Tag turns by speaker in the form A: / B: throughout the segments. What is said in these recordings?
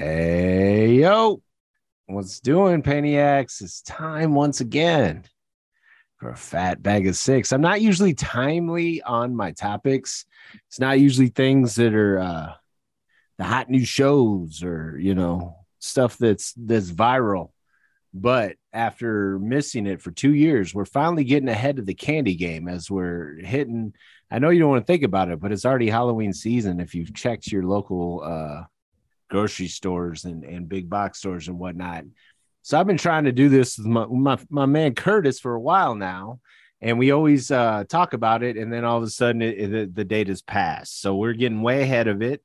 A: Hey, yo, what's doing, Paniacs? It's time once again for a fat bag of six. I'm not usually timely on my topics. It's not usually things that are uh, the hot new shows or you know stuff that's that's viral. But after missing it for two years, we're finally getting ahead of the candy game as we're hitting. I know you don't want to think about it, but it's already Halloween season. If you've checked your local uh, grocery stores and, and big box stores and whatnot. So I've been trying to do this with my, my, my man Curtis for a while now. And we always uh, talk about it. And then all of a sudden it, it, the date has passed. So we're getting way ahead of it.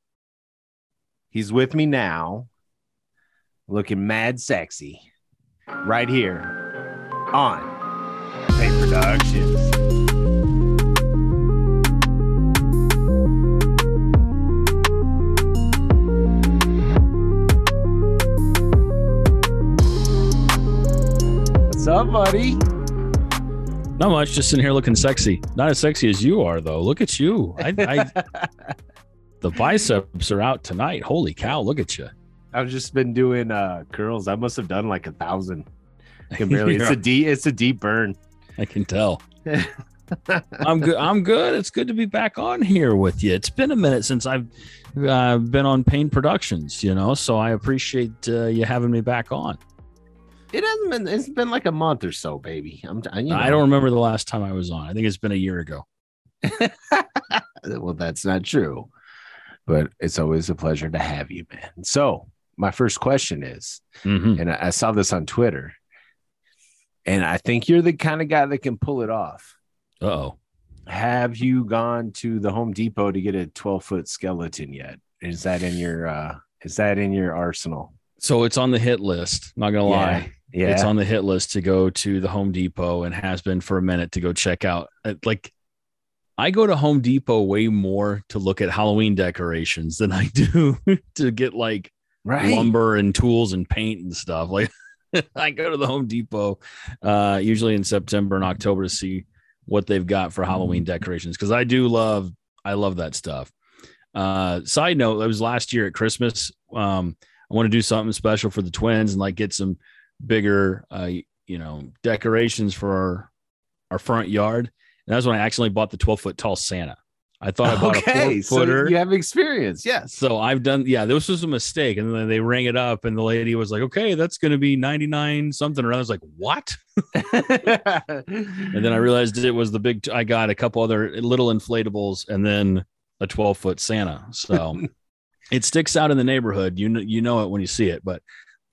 A: He's with me now, looking mad sexy right here on Pain Productions. What's up, buddy?
B: Not much, just sitting here looking sexy. Not as sexy as you are, though. Look at you. I, I the biceps are out tonight. Holy cow! Look at you.
A: I've just been doing uh curls. I must have done like a thousand. I can barely. It's a deep. It's a deep burn.
B: I can tell. I'm good. I'm good. It's good to be back on here with you. It's been a minute since I've uh, been on Pain Productions, you know, so I appreciate uh, you having me back on.
A: It hasn't been. It's been like a month or so, baby. I'm. You know.
B: I don't remember the last time I was on. I think it's been a year ago.
A: well, that's not true, but it's always a pleasure to have you, man. So, my first question is,
B: Mhm.
A: and I, I saw this on Twitter, and I think you're the kind of guy that can pull it off.
B: Uh-oh.
A: Have you gone to the Home Depot to get a 12 foot skeleton yet? Is that in your? uh Is that in your arsenal?
B: So it's on the hit list. Not gonna lie.
A: Yeah.
B: It's on the hit list to go to the Home Depot and has been for a minute to go check out. Uh, Like, I go to Home Depot way more to look at Halloween decorations than I do to get like
A: right.
B: lumber and tools and paint and stuff. Like, I go to the Home Depot uh, usually in September and October to see what they've got for Halloween decorations because I do love I love that stuff. Uh, side note, it was last year at Christmas. Um, I want to do something special for the twins and like get some bigger, uh, you know, decorations for our, our front yard. And that's when I accidentally bought the 12 foot tall Santa. I thought I bought
A: okay,
B: a four footer.
A: so you have experience. Yes.
B: So I've done, yeah, this was a mistake. And then they rang it up, and the lady was like, okay, that's going to be 99 something. Or I was like, what? And then I realized it was the big, I got a couple other little inflatables and then a 12 foot Santa. So it sticks out in the neighborhood. You know, you know it when you see it. But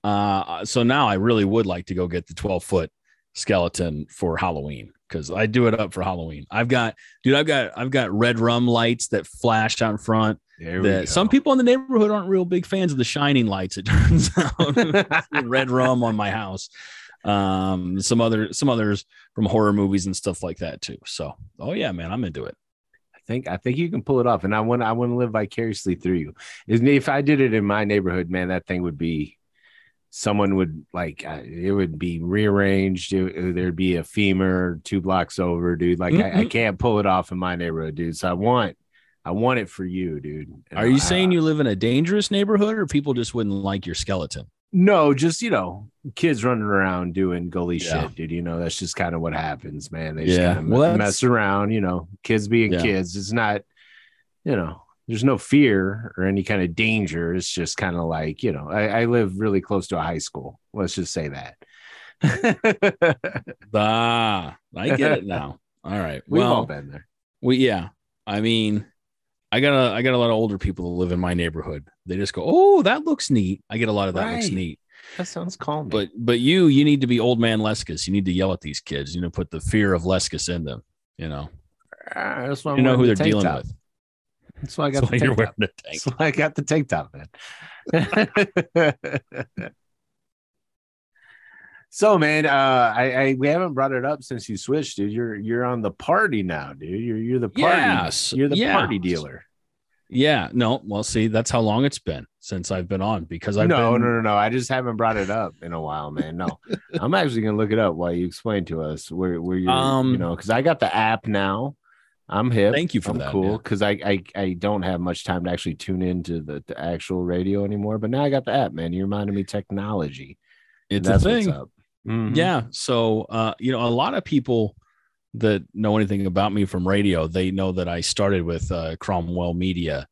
B: uh, so now I really would like to go get the 12 foot skeleton for Halloween because I do it up for Halloween. I've got, dude, I've got, I've got red rum lights that flash out in front that some people in the neighborhood aren't real big fans of the shining lights it turns out. Red rum on my house. Um some other some others from horror movies and stuff like that too. So oh yeah man i'm into it.
A: I think I think you can pull it off, and I want I want to live vicariously through you. Isn't if I did it in my neighborhood, man, that thing would be someone would like uh, it would be rearranged. It- there'd be a femur two blocks over, dude. Like I, I
B: Mhm.
A: can't pull it off in my neighborhood, dude. So I want I want it for you, dude. And
B: are you
A: I-
B: saying you live in a dangerous neighborhood or people just wouldn't like your skeleton
A: No, just you know, kids running around doing gully
B: Yeah.
A: shit, dude. You know, that's just kind of what happens, man. They just
B: Yeah.
A: kind of
B: Well,
A: mess around. You know, kids being
B: Yeah.
A: kids. It's not, you know, there's no fear or any kind of danger. It's just kind of like, you know, I, I live really close to a high school. Let's just say that.
B: ah i get it now all right
A: We've all
B: well
A: been there.
B: we yeah i mean i got a i got a lot of older people that live in my neighborhood they just go oh that looks neat i get a lot of that looks neat
A: That sounds calm.
B: But but you you need to be old man Lescus. You need to yell at these kids. You know, put the fear of Lescus in them. You know,
A: Ah, that's why
B: you know who they're dealing
A: top.
B: with.
A: That's why I got
B: That's
A: the
B: why you're
A: top.
B: wearing a tank.
A: That's why I got the tank top, man. so, man, uh, I, I we haven't brought it up since you switched, dude. You're you're on the party now, dude. You're you're the party.
B: Yes,
A: You're the
B: yeah.
A: party dealer.
B: Yeah, no, well, see, that's how long it's been since I've been on because I've
A: no,
B: been,
A: no, no, no. I just haven't brought it up in a while, man. No, I'm actually gonna look it up while you explain to us where where you're,
B: Um,
A: you know, because I got the app now. I'm hip.
B: Thank you for
A: I'm
B: that,
A: Cool,
B: yeah.
A: because I, I I don't have much time to actually tune into the, the actual radio anymore. But now I got the app, man. You reminded me technology.
B: It's a thing.
A: Mhm.
B: Yeah. So, uh, you know, a lot of people that know anything about me from radio, they know that I started with uh, Cromwell Media.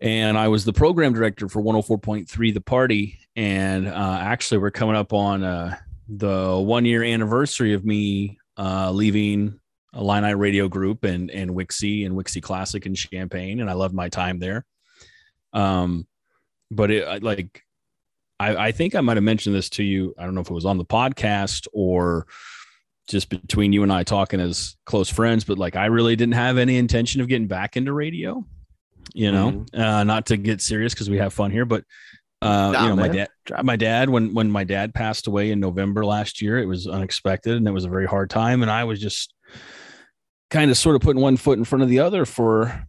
B: And I was the program director for 104.3 The Party. And uh, actually, we're coming up on uh, the one year anniversary of me uh, leaving Illini Radio Group and, and Wixie and Wixie Classic in Champaign. And I loved my time there. Um, but it like, I, I think I might have mentioned this to you. I don't know if it was on the podcast or just between you and I talking as close friends, but like I really didn't have any intention of getting back into radio, you know, uh, not to get serious because we have fun here, but uh,
A: Nah,
B: you know, my dad, my dad, when, when my dad passed away in November last year, it was unexpected and it was a very hard time. And I was just kind of sort of putting one foot in front of the other for,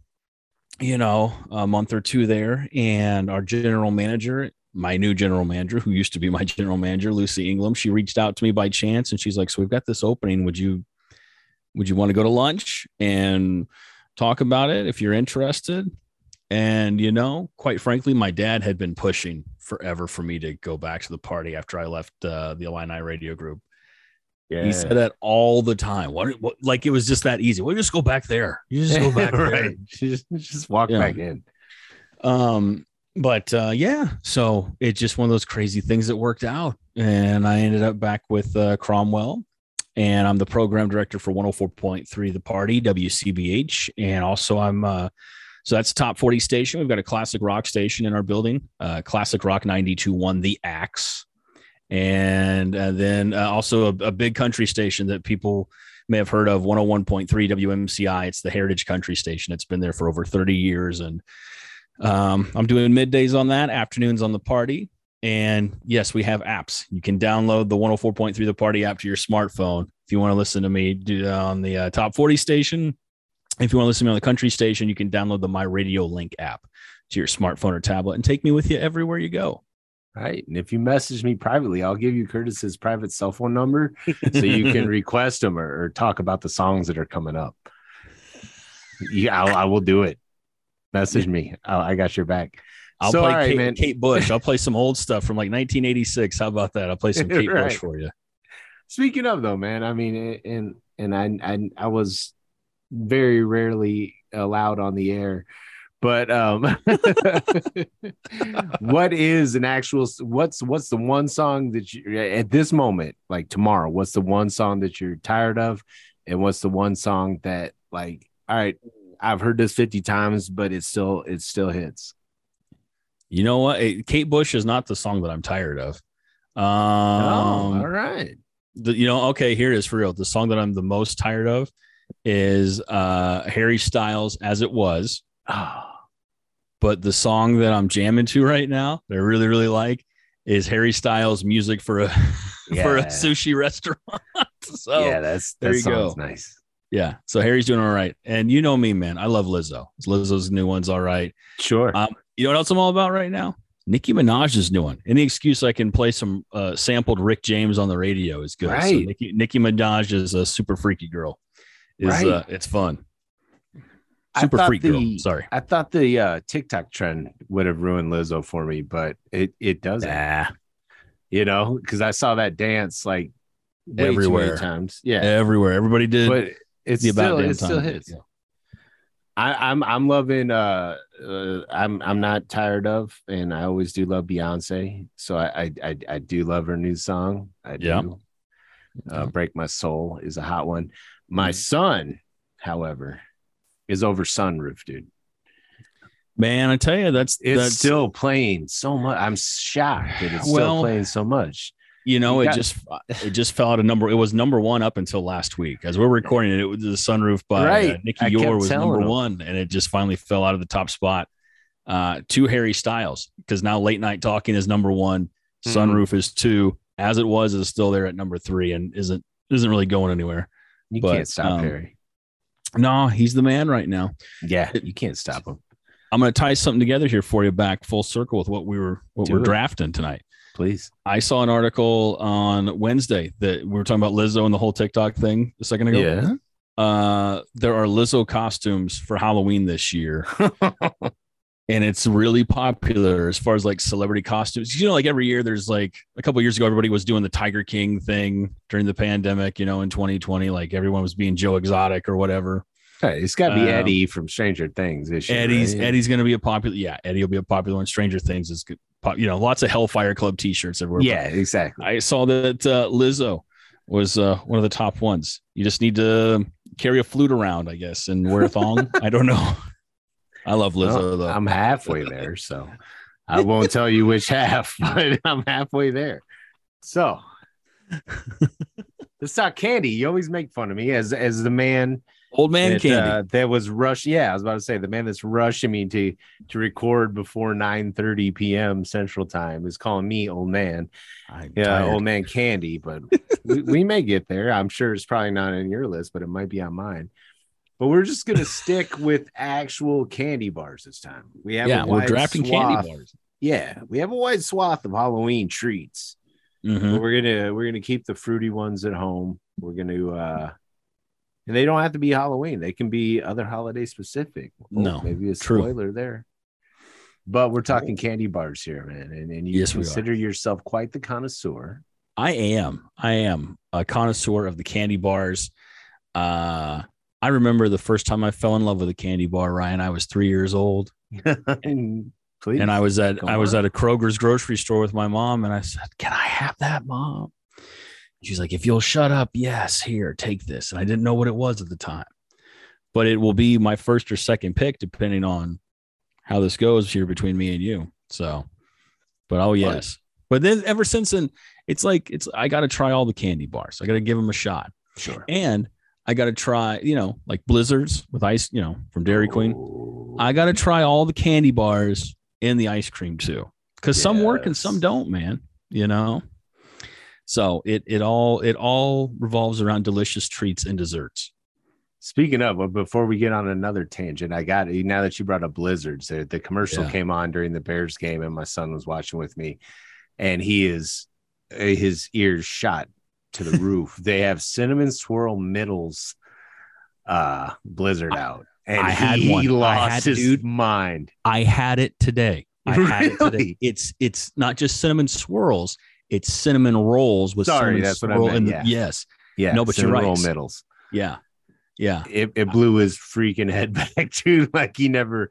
B: you know, a month or two there. And our general manager, my new general manager, who used to be my general manager, Lucy Ingram, she reached out to me by chance and she's like, So we've got this opening. Would you would you want to go to lunch and talk about it if you're interested? And you know, quite frankly, my dad had been pushing forever for me to go back to the party after I left uh, the Illini radio group.
A: Yeah.
B: He said that all the time. What, what like it was just that easy. Well, just go back there. You just go back there.
A: right. Just, just walk
B: Yeah.
A: back in.
B: Um, but uh, yeah, so it's just one of those crazy things that worked out, and I ended up back with uh, Cromwell, and I'm the program director for 104.3 The Party WCBH, and also I'm uh, so that's top 40 station. We've got a classic rock station in our building, uh, classic rock 92.1 The Axe, and uh, then uh, also a, a big country station that people may have heard of 101.3 WMCI. It's the Heritage Country Station. It's been there for over 30 years, and um, I'm doing middays on that, afternoons on the party. And yes, we have apps. You can download the 104.3 The Party app to your smartphone. If you want to listen to me do that on the uh, top 40 station, if you want to listen to me on the country station, you can download the My Radio Link app to your smartphone or tablet and take me with you everywhere you go.
A: Right. And if you message me privately, I'll give you Curtis's private cell phone number so you can request them or, or talk about the songs that are coming up. Yeah, I'll, I will do it. Message me. I'll, I got your back.
B: I'll
A: So,
B: play
A: right,
B: Kate. Kate Bush. I'll play some old stuff from like 1986. How about that? I'll play some Kate
A: Right.
B: Bush for you.
A: Speaking of though, man, I mean, and and I I, I was very rarely allowed on the air, but um, what is an actual? What's what's the one song that you at this moment, like tomorrow? What's the one song that you're tired of, and what's the one song that like, all right, I've heard this fifty times, but it still it still hits.
B: You know what? Kate Bush is not the song that I'm tired of. Um,
A: oh, all right.
B: the, you know, okay, here it is for real. The song that I'm the most tired of is uh Harry Styles as it was.
A: Oh,
B: But the song that I'm jamming to right now, that I really, really like, is Harry Styles music for a for a sushi restaurant. so
A: yeah, that's
B: there you go.
A: nice.
B: yeah. So Harry's doing all right. And you know me, man. I love Lizzo. Lizzo's new one's all right.
A: Sure.
B: Um, you know what else I'm all about right now? Nicki Minaj's new one. Any excuse I can play some uh, sampled Rick James on the radio is good. So
A: Right.
B: Nicki, Nicki Minaj is a super freaky girl. Is
A: Right.
B: uh, it's fun. Super freak girl. Sorry.
A: I thought the uh, TikTok trend would have ruined Lizzo for me, but it it doesn't.
B: Nah,
A: You know, because I saw that dance like
B: Everywhere.
A: times. Yeah,
B: everywhere. Everybody did.
A: but it's
B: the about
A: still it still hits.
B: video.
A: I, I'm I'm loving. Uh, uh, I'm I'm not tired of, and I always do love Beyonce. So I I I, I do love her new song. I do.
B: Yeah.
A: Uh, Break My Soul is a hot one. My
B: Mhm.
A: son, however, is over Sunroof, dude.
B: Man, I tell you, that's
A: It's
B: that's
A: still playing so much. I'm shocked that it's
B: Well,
A: still playing so much.
B: you know
A: you
B: it
A: got-
B: just it just fell out of number. It was number one up until last week. As we're recording it, it was the sunroof by uh,
A: Right.
B: Nicky
A: I kept
B: Youre was number
A: him.
B: one, and it just finally fell out of the top spot uh, to Harry Styles because now late night talking is number one,
A: Mhm.
B: sunroof is two, as it was is still there at number three, and isn't isn't really going anywhere.
A: You
B: But,
A: can't stop
B: um,
A: Harry.
B: No, he's the man right now.
A: Yeah, you can't stop him.
B: I'm going to tie something together here for you back full circle with what we were what
A: Do
B: we're
A: it.
B: drafting tonight.
A: Please.
B: I saw an article on Wednesday that we were talking about Lizzo and the whole TikTok thing a second ago.
A: Yeah.
B: uh, there are Lizzo costumes for Halloween this year. and it's really popular as far as like celebrity costumes. You know, like every year there's like a couple years ago, everybody was doing the Tiger King thing during the pandemic, you know, in 2020, like everyone was being Joe Exotic or whatever.
A: Hey, it's got to be
B: Um,
A: Eddie from Stranger Things. Year,
B: Eddie's
A: right?
B: Eddie's going to be a popular. Yeah, Eddie will be a popular one. Stranger Things is good. pop- You know, lots of Hellfire Club T-shirts everywhere.
A: Yeah, exactly.
B: I saw that uh, Lizzo was uh, one of the top ones. You just need to carry a flute around, I guess, and wear a thong. I don't know. I love Lizzo
A: Well,
B: though.
A: I'm halfway there, so I won't tell you which half, but I'm halfway there. So let's talk candy. You always make fun of me as as the man
B: Old man
A: that,
B: candy.
A: uh, that was rush. Yeah, I was about to say the man that's rushing me to to record before 9 30 p.m. Central Time is calling me old man.
B: I'm
A: Yeah,
B: tired.
A: old man candy, but we, we may get there. I'm sure it's probably not on your list, but it might be on mine. But we're just gonna stick with actual candy bars this time. We have
B: yeah,
A: a
B: we're drafting
A: swath-
B: candy bars.
A: Yeah, we have a wide swath of Halloween treats.
B: Mhm.
A: But we're gonna we're gonna keep the fruity ones at home. We're gonna uh and they don't have to be Halloween. They can be other holiday specific. Oh,
B: No,
A: maybe a
B: true.
A: spoiler there. But we're talking candy bars here, man. And, and you
B: Yes,
A: consider yourself quite the connoisseur.
B: I am. I am a connoisseur of the candy bars. Uh, I remember the first time I fell in love with a candy bar, Ryan. I was three years old,
A: Please.
B: and I was at
A: Go
B: I was
A: on.
B: at a Kroger's grocery store with my mom, and I said, "Can I have that, mom?" She's like, "If you'll shut up, yes. Here, take this." And I didn't know what it was at the time, but it will be my first or second pick, depending on how this goes here between me and you. So, but oh yes. But then ever since then, it's like it's I got to try all the candy bars. I got to give them a shot.
A: sure.
B: and I got to try, you know, like blizzards with ice, you know, from Dairy Queen. I got to try all the candy bars and the ice cream too, because some work and some don't, man. You know, so it it all it all revolves around delicious treats and desserts.
A: Speaking of, but before we get on another tangent, I got now that you brought up blizzards. The, the commercial
B: Yeah.
A: came on during the Bears game, and my son was watching with me, and he is uh, his ears shot to the roof. They have cinnamon swirl middles, uh, blizzard out, and
B: I had
A: he
B: one.
A: Lost
B: had-
A: his
B: dude.
A: mind.
B: I had it today. I had it today.
A: Really?
B: It's it's not just cinnamon swirls. It's cinnamon rolls with
A: Sorry,
B: cinnamon
A: that's
B: swirl in
A: yeah.
B: yes,
A: Yeah,
B: No, but you're
A: cinnamon roll middles.
B: yeah, yeah.
A: It, it blew his freaking head back too, like he never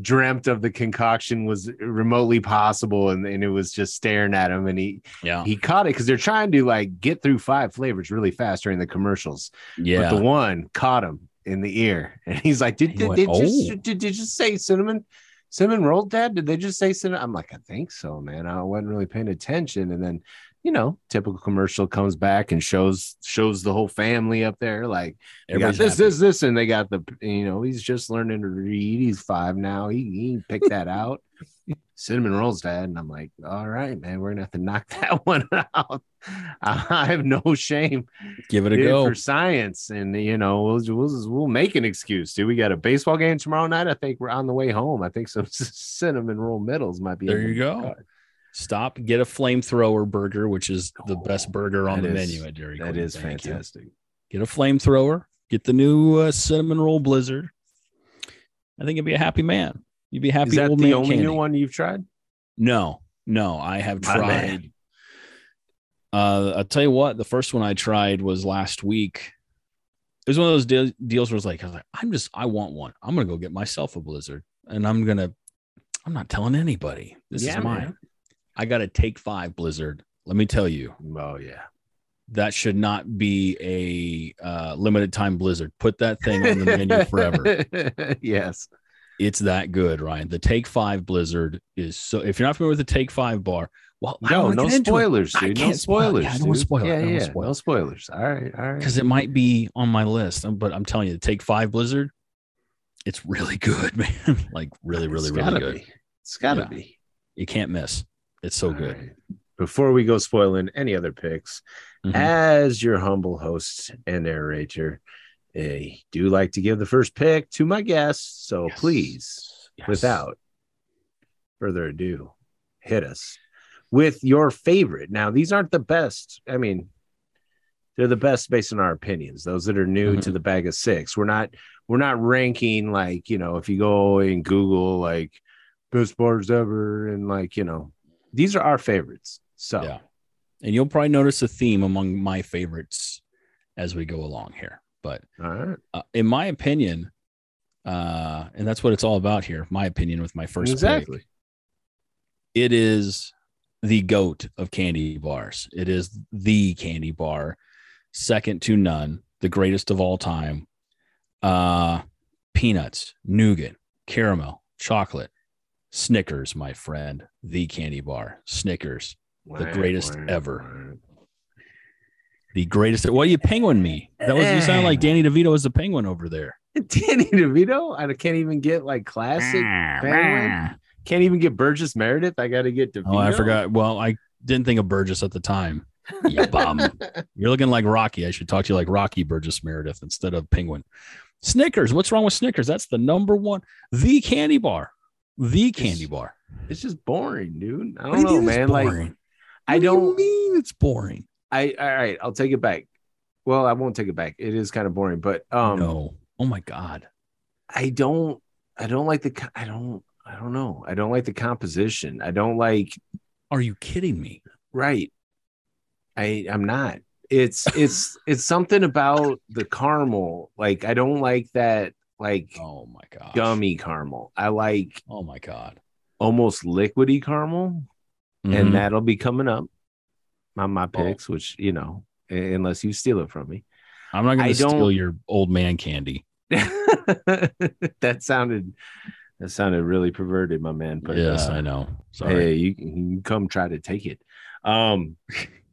A: dreamt of the concoction was remotely possible, and, and it was just staring at him, and he
B: Yeah.
A: he caught it because they're trying to like get through five flavors really fast during the commercials.
B: Yeah.
A: But the one caught him in the ear, and he's like, "Did
B: He
A: did, did,
B: "Oh."
A: just, did, did you just say cinnamon?" Cinnamon roll, Dad? Did they just say cinnamon? I'm like, I think so, man. I wasn't really paying attention. And then, you know, typical commercial comes back and shows shows the whole family up there. Like, they got this,
B: happy.
A: this, this, and they got the, you know, he's just learning to read. He's five now. He, he picked that out. Cinnamon rolls, Dad. And I'm like, all right, man, we're gonna have to knock that one out. I have no shame
B: Give it a go.
A: for science, and you know we'll, we'll we'll make an excuse. Do we got a baseball game tomorrow night? I think we're on the way home. I think some cinnamon roll middles might be.
B: There you go. Stop, get a flamethrower burger, which is the best burger on the
A: is-
B: menu at Dairy Queen.
A: That is
B: Thank you.
A: fantastic.
B: Get a flamethrower. Get the new uh, cinnamon roll blizzard. I think you'd be a happy man. You'd be happy
A: Is that the only
B: candy.
A: new one you've tried?
B: No, no, I have
A: My
B: tried.
A: man.
B: Uh, I'll tell you what. The first one I tried was last week. It was one of those deal- deals where it's like, I was like, I'm just, I want one. I'm gonna go get myself a blizzard, and I'm gonna, I'm not telling anybody. This
A: Yeah,
B: is mine.
A: man.
B: I got a Take Five blizzard. Let me tell you,
A: Oh yeah.
B: that should not be a uh, limited time blizzard. Put that thing on the menu forever.
A: yes.
B: It's that good, Ryan. The Take Five blizzard is so. If you're not familiar with the Take Five bar, well,
A: No, no
B: wanna get into it.
A: spoilers, dude. No spoilers.
B: yeah, I don't
A: dude.
B: it.
A: Yeah, yeah.
B: spoil
A: No spoilers. All right, all right.
B: because it might be on my list. But I'm telling you, the Take Five Blizzard, it's really good, man. like really, really,
A: It's
B: really good.
A: Be. It's gotta
B: Yeah.
A: be.
B: You can't miss. It's so
A: All
B: good.
A: right. Before we go spoiling any other picks,
B: Mhm.
A: as your humble host and narrator, I do like to give the first pick to my guests. So
B: Yes.
A: please,
B: Yes.
A: without further ado, hit us with your favorite. Now, these aren't the best. I mean, they're the best based on our opinions. Those that are new
B: Mhm.
A: to the bag of six, we're not we're not ranking like you know if you go and Google like best bars ever and like you know these are our favorites. So
B: Yeah. And you'll probably notice a theme among my favorites as we go along here. But
A: all right,
B: uh, in my opinion, uh, and that's what it's all about here. My opinion with my first
A: exactly.
B: pick, it is the goat of candy bars. It is the candy bar, second to none, the greatest of all time. Uh, peanuts, nougat, caramel, chocolate, Snickers, my friend, the candy bar, Snickers, the greatest ever. the greatest. What are you penguin me? That was you sound like eh. Danny DeVito as the penguin over there.
A: Danny DeVito. I can't even get like classic penguin. Can't even get Burgess Meredith. I got to get DeVito.
B: Oh, I forgot. Well, I didn't think of Burgess at the time. You bum. You're looking like Rocky. I should talk to you like Rocky Burgess Meredith instead of Penguin. Snickers. What's wrong with Snickers? That's the number one, the candy bar, the candy bar.
A: It's just boring, dude. I don't
B: do
A: know, man. Like? I
B: do
A: don't.
B: mean it's boring.
A: I all right. I'll take it back. Well, I won't take it back. It is kind of boring, but um,
B: no. Oh my god.
A: I don't. I don't like the. I don't. I don't know. I don't like the composition. I don't like.
B: Are you kidding me?
A: Right. I. I'm not. It's. It's. it's something about the caramel. Like I don't like that. Like
B: Oh my god.
A: gummy caramel. I like
B: Oh my god.
A: almost liquidy caramel.
B: Mhm.
A: and that'll be coming up on my
B: Oh.
A: picks, which you know, unless you steal it from me.
B: I'm not going to steal your old man candy.
A: that sounded that sounded really perverted, my man. But
B: yes,
A: uh,
B: I know. Sorry.
A: hey, you can come try to take it. Um,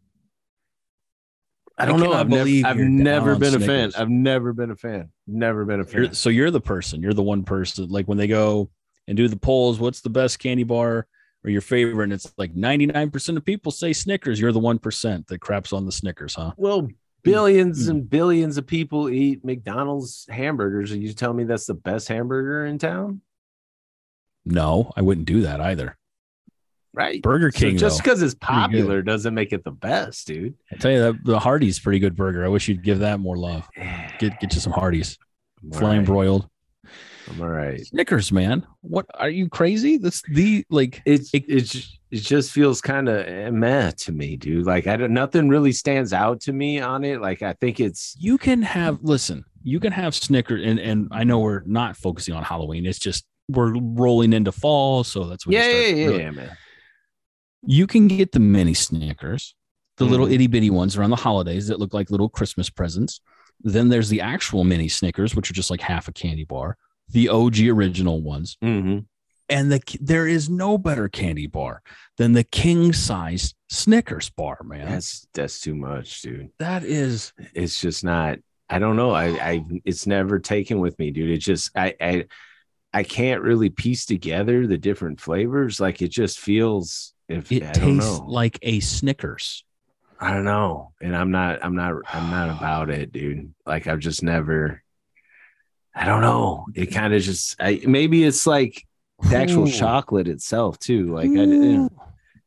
A: I
B: I
A: don't know. I've never,
B: believe
A: I've never
B: on
A: been a fan. I've never been a fan. Never been a fan.
B: You're, so you're the person. You're the one person. Like when they go and do the polls, what's the best candy bar or your favorite? And it's like 99% of people say Snickers. You're the one percent that craps on the Snickers, huh?
A: Well, hmm. billions and hmm. billions of people eat McDonald's hamburgers, and you tell me that's the best hamburger in town,
B: No, I wouldn't do that either.
A: Right?
B: Burger King.
A: So
B: just
A: because it's popular doesn't make it the best, dude.
B: I tell you that the Hardee's pretty good burger. I wish you'd give that more love. Get get you some Hardee's, flame
A: right.
B: broiled
A: I'm all right.
B: Snickers, man. What are you crazy? That's the like.
A: It's
B: It-
A: it, it just feels kind of eh, meh to me, dude. Like I don't nothing really stands out to me on it. Like I think it's
B: You can have listen. You can have Snickers, and and I know we're not focusing on Halloween. It's just we're rolling into fall, so that's you
A: yeah, yeah, yeah,
B: really-
A: yeah, man.
B: You can get the mini Snickers, the little
A: Mhm.
B: itty bitty ones around the holidays that look like little Christmas presents. Then there's the actual mini Snickers, which are just like half a candy bar, the OG original ones.
A: hmm
B: And the there is no better candy bar than the king size Snickers bar, man.
A: That's that's too much, dude.
B: that is
A: It's just not. I don't know. I I it's never taken with me, dude. It just I I I can't really piece together the different flavors. Like it just feels. If
B: it
A: I don't
B: tastes
A: know.
B: like a Snickers.
A: I don't know. And I'm not I'm not I'm not about it, dude. Like I've just never I don't know. It kind of just I maybe it's like the actual
B: Ooh.
A: chocolate itself too. Like I
B: Ooh. Mm.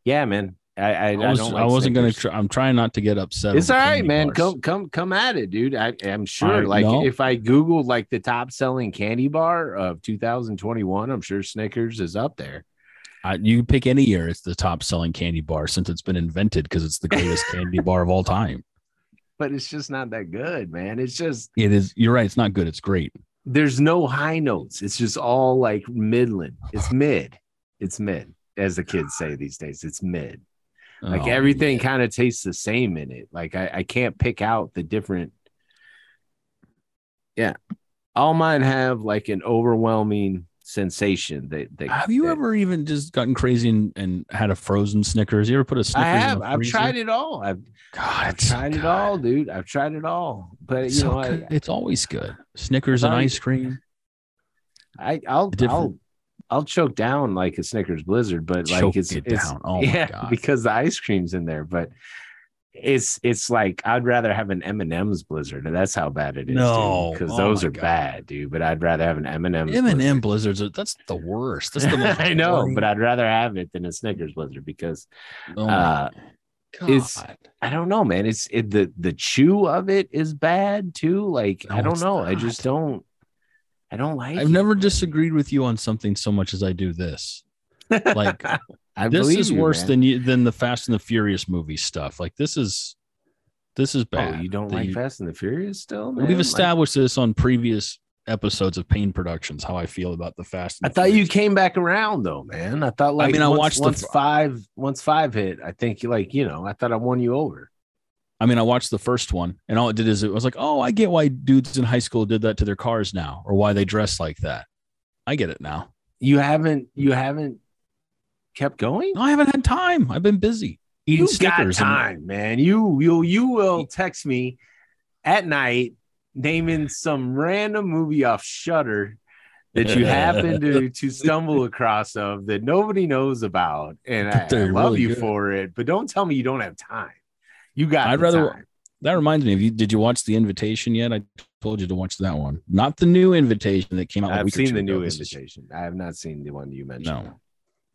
A: yeah, man. I I,
B: I,
A: I,
B: was,
A: don't
B: I wasn't gonna.
A: Snickers.
B: Try, I'm trying not to get upset.
A: It's all right, man.
B: bars.
A: Come come come at it, dude. I I'm sure.
B: I
A: like
B: know.
A: if I googled like the top selling candy bar of 2021, I'm sure Snickers is up there.
B: I, you pick any year. It's the top selling candy bar since it's been invented because it's the greatest candy bar of all time.
A: But it's just not that good, man. It's just
B: It is. You're right. It's not good. It's great.
A: there's no high notes. It's just all like midland. It's mid. It's mid, as the kids say these days. It's mid. Like
B: Oh,
A: everything kind of tastes the same in it. Like I, I can't pick out the different. Yeah, all mine have like an overwhelming sensation. That, that
B: Have you
A: that-
B: ever even just gotten crazy and, and had a frozen Snickers? You ever put a Snickers?
A: I
B: in
A: have. I've tried it all. I've,
B: God,
A: I've tried it all, dude. I've tried it all. But you
B: so
A: know, I,
B: it's always good. Snickers and ice cream.
A: I I'll I'll I'll choke down like a Snickers Blizzard, but like it's,
B: it
A: it's
B: down. Oh my
A: yeah
B: God.
A: because the ice cream's in there. But it's it's like I'd rather have an M and M's Blizzard, and that's how bad it is.
B: No.
A: because
B: Oh
A: those are
B: God.
A: bad, dude. But I'd rather have an M and M's.
B: M and M blizzards. Are, that's the worst. That's the most.
A: I know,
B: boring-
A: but I'd rather have it than a Snickers Blizzard because
B: Oh
A: uh, It's- I don't know, man. It's it, the the chew of it is bad too. Like
B: No,
A: I don't know. I just don't. I don't like.
B: I've
A: it,
B: never
A: man.
B: disagreed with you on something so much as I do this. Like,
A: I
B: this is
A: you,
B: worse
A: man.
B: than you than the Fast and the Furious movie stuff. Like this is this is
A: Oh,
B: bad.
A: you don't
B: that
A: like Fast and the Furious still? Man?
B: We've
A: Like,
B: established this on previous episodes of Pain Productions. How I feel about the Fast.
A: I
B: the
A: thought you came back around though, man. I thought like I
B: mean, I watched
A: once
B: f-
A: five once five hit. I think like you know I thought I won you over.
B: I mean, I watched the first one, and all it did is it was like, oh, I get why dudes in high school did that to their cars now, or why they dress like that. I get it now.
A: You haven't you haven't kept going.
B: No, I haven't had time. I've been busy eating
A: You got
B: Snickers. and-
A: time, man. You you you will text me at night naming some random movie off Shutter that you happen to to stumble across of that nobody knows about, and I, I love
B: really
A: you
B: good.
A: for it. But don't tell me you don't have time. You got.
B: I'd
A: the
B: rather-
A: time.
B: That reminds me of you. Did you watch The Invitation yet? I told you to watch that one, not the new Invitation that came out.
A: I've seen the
B: ago.
A: new invitation. I have not seen the one you mentioned.
B: No,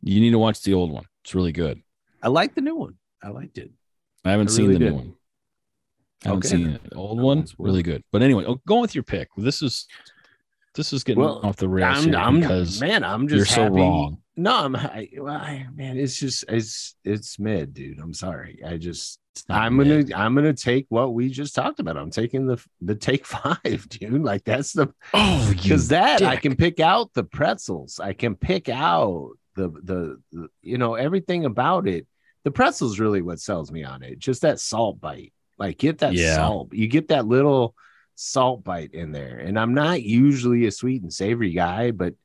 B: you need to watch the old one. It's really good.
A: I like the new one. I liked it.
B: I haven't
A: I
B: seen
A: really
B: the
A: did.
B: new one. I haven't
A: Okay.
B: seen it. The old one, really good. But anyway, oh, go with your pick. This is this is getting
A: Well,
B: off the rails
A: I'm,
B: here
A: I'm
B: because
A: man. I'm just
B: you're
A: just
B: so wrong.
A: No, I'm I, well, I, man. It's just it's it's mid, dude. I'm sorry. I just I'm
B: mid.
A: gonna I'm gonna take what we just talked about. I'm taking the the take five, dude. Like that's the
B: Oh,
A: because that I can pick out the pretzels. I can pick out the, the the you know everything about it. The pretzels really what sells me on it. Just that salt bite. Like get that
B: Yeah.
A: salt. You get that little salt bite in there. And I'm not usually a sweet and savory guy, but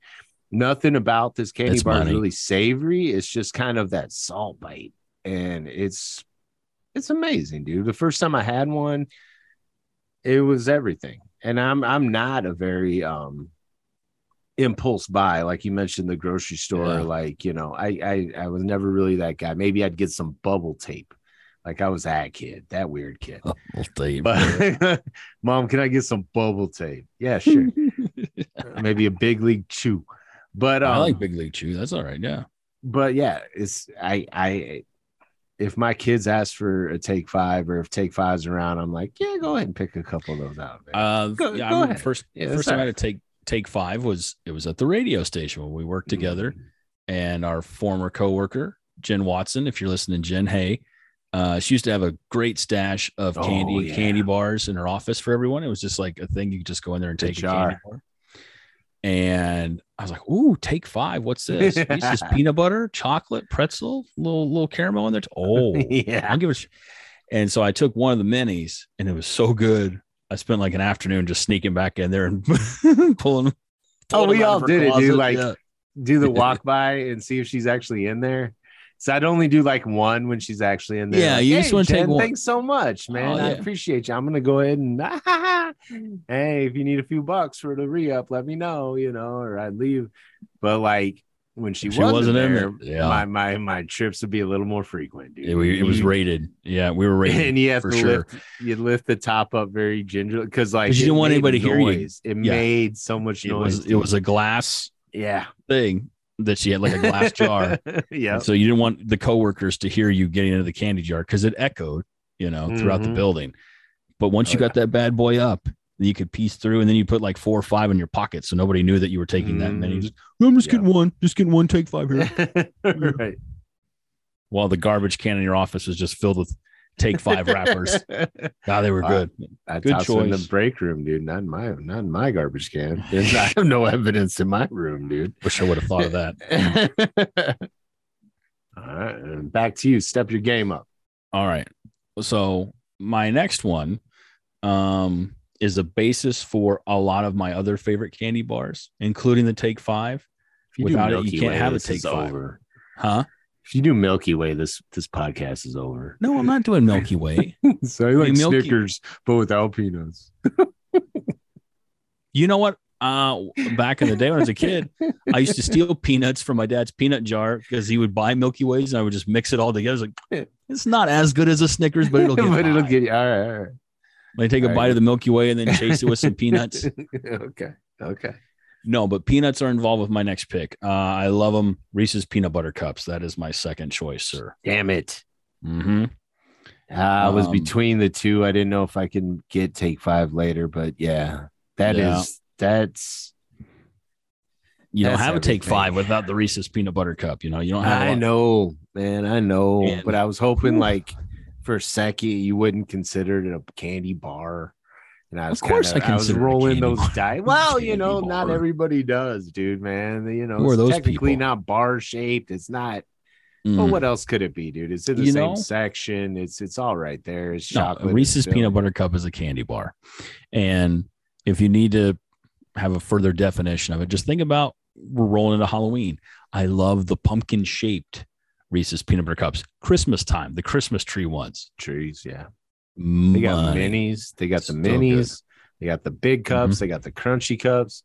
A: nothing about this candy
B: It's
A: bar is really savory. It's just kind of that salt bite. And it's it's amazing, dude. The first time I had one, it was everything. And I'm I'm not a very um impulse buy like you mentioned the grocery store
B: Yeah.
A: like you know I, I i was never really that guy maybe i'd get some bubble tape like i was that kid that weird kid
B: tell you.
A: but mom can i get some bubble tape yeah sure maybe a big league chew but um,
B: I like Big League Chew. That's all right. Yeah.
A: but yeah it's i i if my kids ask for a take five or if take five's around i'm like yeah go ahead and pick a couple of those out man.
B: Uh,
A: Go-
B: yeah.
A: go
B: I'm-
A: ahead.
B: First,
A: Yeah,
B: first time I had to take take five was it was at the radio station when we worked together,
A: Mm.
B: and our former coworker Jen Watson. If you're listening, Jen, hey, uh, she used to have a great stash of
A: Oh,
B: candy
A: yeah.
B: candy bars in her office for everyone. It was just like a thing you could just go in there and
A: The
B: take a candy bar. And I was like, "Ooh, take five. What's this? It's just peanut butter, chocolate, pretzel, little little caramel in there. Oh,
A: yeah
B: I'll give it. And so I took one of the minis, and it was so good. I spent like an afternoon just sneaking back in there and pulling.
A: Oh, we all did it, dude, like-
B: Yeah.
A: do the walk by and see if she's actually in there. So I'd only do like one when she's actually in there.
B: Yeah,
A: Like,
B: you just wanna take
A: Jen,
B: one."
A: Thanks so much, oh, man.
B: Oh,
A: I
B: yeah.
A: appreciate you. I'm gonna go ahead and hey, if you need a few bucks for the re-up, let me know, you know, or I'd leave. But like when she,
B: She
A: wasn't,
B: wasn't in
A: there,
B: there, yeah.
A: my my my trips would be a little more frequent, dude.
B: It, we- it was raided. Yeah, we were raided.
A: and you have
B: for
A: to
B: sure.
A: lift you lift the top up very gingerly because like
B: you didn't want anybody to hear you.
A: It
B: Yeah.
A: made so much
B: It
A: noise.
B: was it was a glass
A: yeah,
B: thing that she had like a glass jar.
A: yeah.
B: So you didn't want the coworkers to hear you getting into the candy jar because it echoed, you know, throughout the
A: Mhm.
B: building. But once
A: Oh,
B: you got that bad boy up, you could piece through, and then you put like four or five in your pocket, so nobody knew that you were taking that many.
A: Mhm.
B: Just, I'm just
A: Yeah.
B: getting one, just getting one. Take five here.
A: right.
B: While the garbage can in your office was just filled with take five wrappers. God, they were
A: Wow.
B: good.
A: I
B: Good
A: them in the
B: choice.
A: break room, dude. Not in my not in my garbage can. I have no evidence in my room, dude.
B: Wish I would have thought of that.
A: All right, and back to you. Step your game up.
B: All right. So my next one um, is a basis for a lot of my other favorite candy bars, including the Take Five.
A: If
B: Without it, you can't have a Take Five.
A: Over.
B: Huh?
A: If you do Milky Way, this this podcast is over.
B: No, I'm not doing Milky Way.
A: so I like
B: Milky-
A: Snickers, but without peanuts.
B: You know what? Uh, back in the day when I was a kid, I used to steal peanuts from my dad's peanut jar because he would buy Milky Ways and I would just mix it all together. It's like it's not as good as a Snickers, but it'll get.
A: but it'll get you. All right, all right.
B: Like take a
A: all
B: bite
A: right.
B: of the Milky Way and then chase it with some peanuts.
A: okay. Okay.
B: No, but peanuts are involved with my next pick. Uh, I love them. Reese's peanut butter cups. That is my second choice, sir.
A: Damn it.
B: Mm-hmm.
A: Uh, I was
B: Um,
A: between the two. I didn't know if I can get take five later, but yeah, that is
B: Yeah.
A: that's.
B: You don't have a take five without the Reese's peanut butter cup. You know, you don't have.
A: I know, man. I know,
B: And-
A: but I was hoping like for a second you wouldn't consider it a candy bar. And I was
B: course
A: kinda,
B: I
A: I, was
B: consider it a
A: rolling those
B: bar.
A: dice. Well, you know, not everybody does, dude, man. You know,
B: Who
A: it's technically
B: people?
A: not bar shaped. It's not. Well,
B: Mm.
A: what else could it be, dude? It's in the
B: You
A: same
B: know?
A: section. It's it's all right there. It's
B: No,
A: chocolate.
B: Reese's peanut butter cup is a candy bar. And if you need to have a further definition of it, just think about we're rolling into Halloween. I love the pumpkin shaped Reese's peanut butter cups. Christmas time, the Christmas tree ones.
A: trees. Yeah, they got
B: Money.
A: minis. They got the
B: So good.
A: minis. They got the big cups.
B: Mhm.
A: They got the crunchy cups.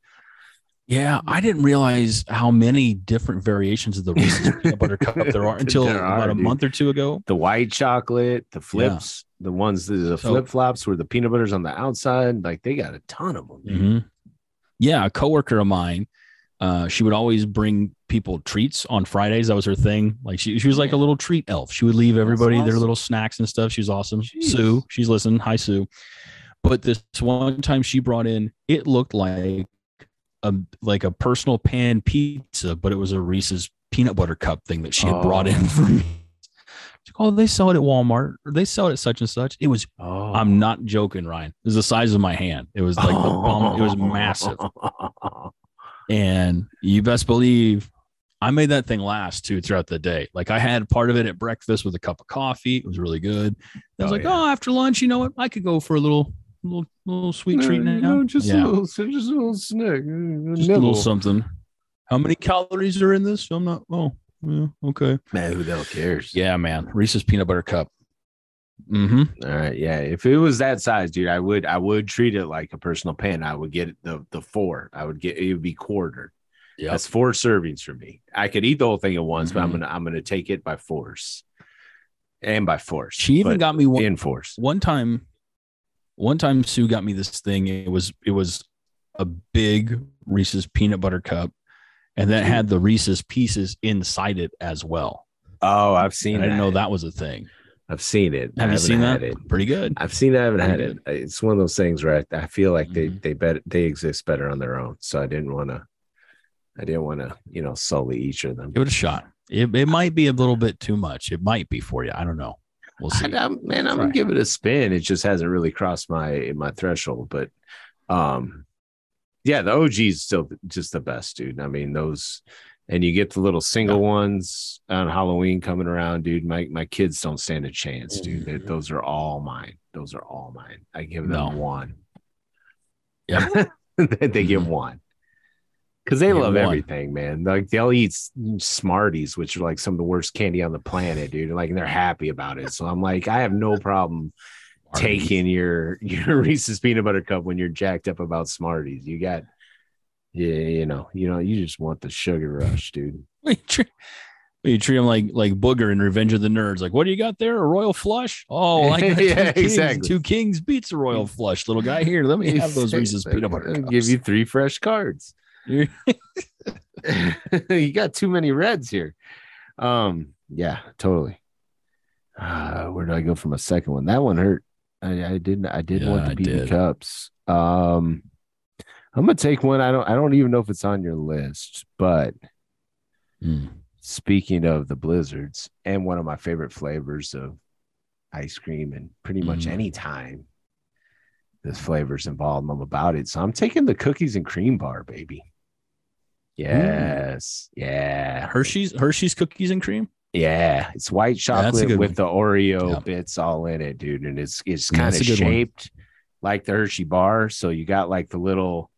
B: Yeah, I didn't realize how many different variations of the Reese's peanut butter cup there are until
A: There are,
B: about a
A: dude.
B: month or two ago.
A: the white chocolate, the flips, the ones the, the
B: So-
A: flip flops where the peanut butter's on the outside. Like they got a ton of them.
B: Mhm. Yeah, a coworker of mine, uh, she would always bring people treats on Fridays. That was her thing. Like she, she was like a little treat elf. She would leave everybody their little snacks and stuff. She was awesome.
A: Jeez.
B: Sue, she's listening. Hi, Sue. But this one time she brought in, it looked like a like a personal pan pizza, but it was a Reese's peanut butter cup thing that she had brought in
A: Oh.
B: for me. Like, oh, they sell it at Walmart or they sell it at such and such. It was
A: Oh,
B: I'm not joking, Ryan. It was the size of my hand. It was like the bum, it was massive. And you best believe I made that thing last too throughout the day. Like I had part of it at breakfast with a cup of coffee. It was really good. I was
A: Oh,
B: like,
A: yeah.
B: oh, after lunch, you know what? I could go for a little, little, little sweet treat
A: No,
B: now.
A: no, just
B: yeah,
A: a little, just a little snack, a
B: just a little something. How many calories are in this? I'm not. Oh, yeah, okay.
A: Man, who the hell cares?
B: Yeah, man. Reese's peanut butter cup. Mm-hmm.
A: All right, yeah. If it was that size, dude, I would I would treat it like a personal pan. I would get the the four. I would get it would be quartered.
B: Yeah.
A: That's four servings for me. I could eat the whole thing at once, but I'm
B: Mhm.
A: gonna I'm gonna take it by force, and by force.
B: She even got me one.
A: in force.
B: one time one time sue got me this thing it was it was a big reese's peanut butter cup and that had the reese's pieces inside it as well
A: Oh, I've seen.
B: i didn't know
A: that.
B: was a thing
A: I've seen it. I
B: have you seen that
A: It.
B: pretty good
A: I've seen it. I haven't had
B: Pretty
A: it. It's one of those things where I, I feel like
B: Mhm.
A: they they bet they exist better on their own. So I didn't want to. I didn't want to, you know, sully each of them.
B: give it a shot it, it might be a little bit too much it might be for you i don't know we'll see
A: I, am man, I'm
B: Try.
A: gonna give it a spin. It just hasn't really crossed my my threshold, but um, yeah, the OG is still just the best, dude. I mean, those, and you get the little single ones on Halloween coming around, dude. My my kids don't stand a chance, dude. They-
B: Mhm.
A: those are all mine. Those are all mine. I give them
B: No.
A: one.
B: Yeah.
A: they
B: Mhm.
A: one. Cause they love
B: one.
A: everything, man. Like they'll eat Smarties, which are like some of the worst candy on the planet, dude. Like and they're happy about it. So I'm like, I have no problem taking your your Reese's peanut butter cup when you're jacked up about Smarties. You got, yeah, you know, you know, you just want the sugar rush, dude.
B: you treat, you treat him like like booger in revenge of the nerds like what do you got there a royal flush oh I got
A: Yeah,
B: two, kings,
A: exactly.
B: two kings beats a royal flush little guy here let me have those reese's peanut butter cups.
A: Give you three fresh cards.
B: You're-
A: got too many reds here. Um, yeah, totally. Uh, where do I go from a second one? That one hurt. I, I didn't. I did
B: Yeah,
A: want the BB cups. Um, I'm gonna take one. I don't. I don't even know if it's on your list, but
B: Hmm.
A: speaking of the blizzards and one of my favorite flavors of ice cream and pretty much
B: Mhm.
A: any time this flavor's involved i'm about it so i'm taking the cookies and cream bar baby Mm. yes yeah
B: hershey's hershey's cookies and cream
A: yeah it's white
B: Yeah,
A: chocolate
B: good
A: with
B: one.
A: the oreo
B: Yeah.
A: bits all in it dude and it's it's kind of
B: a one.
A: shaped like the hershey bar so you got like the little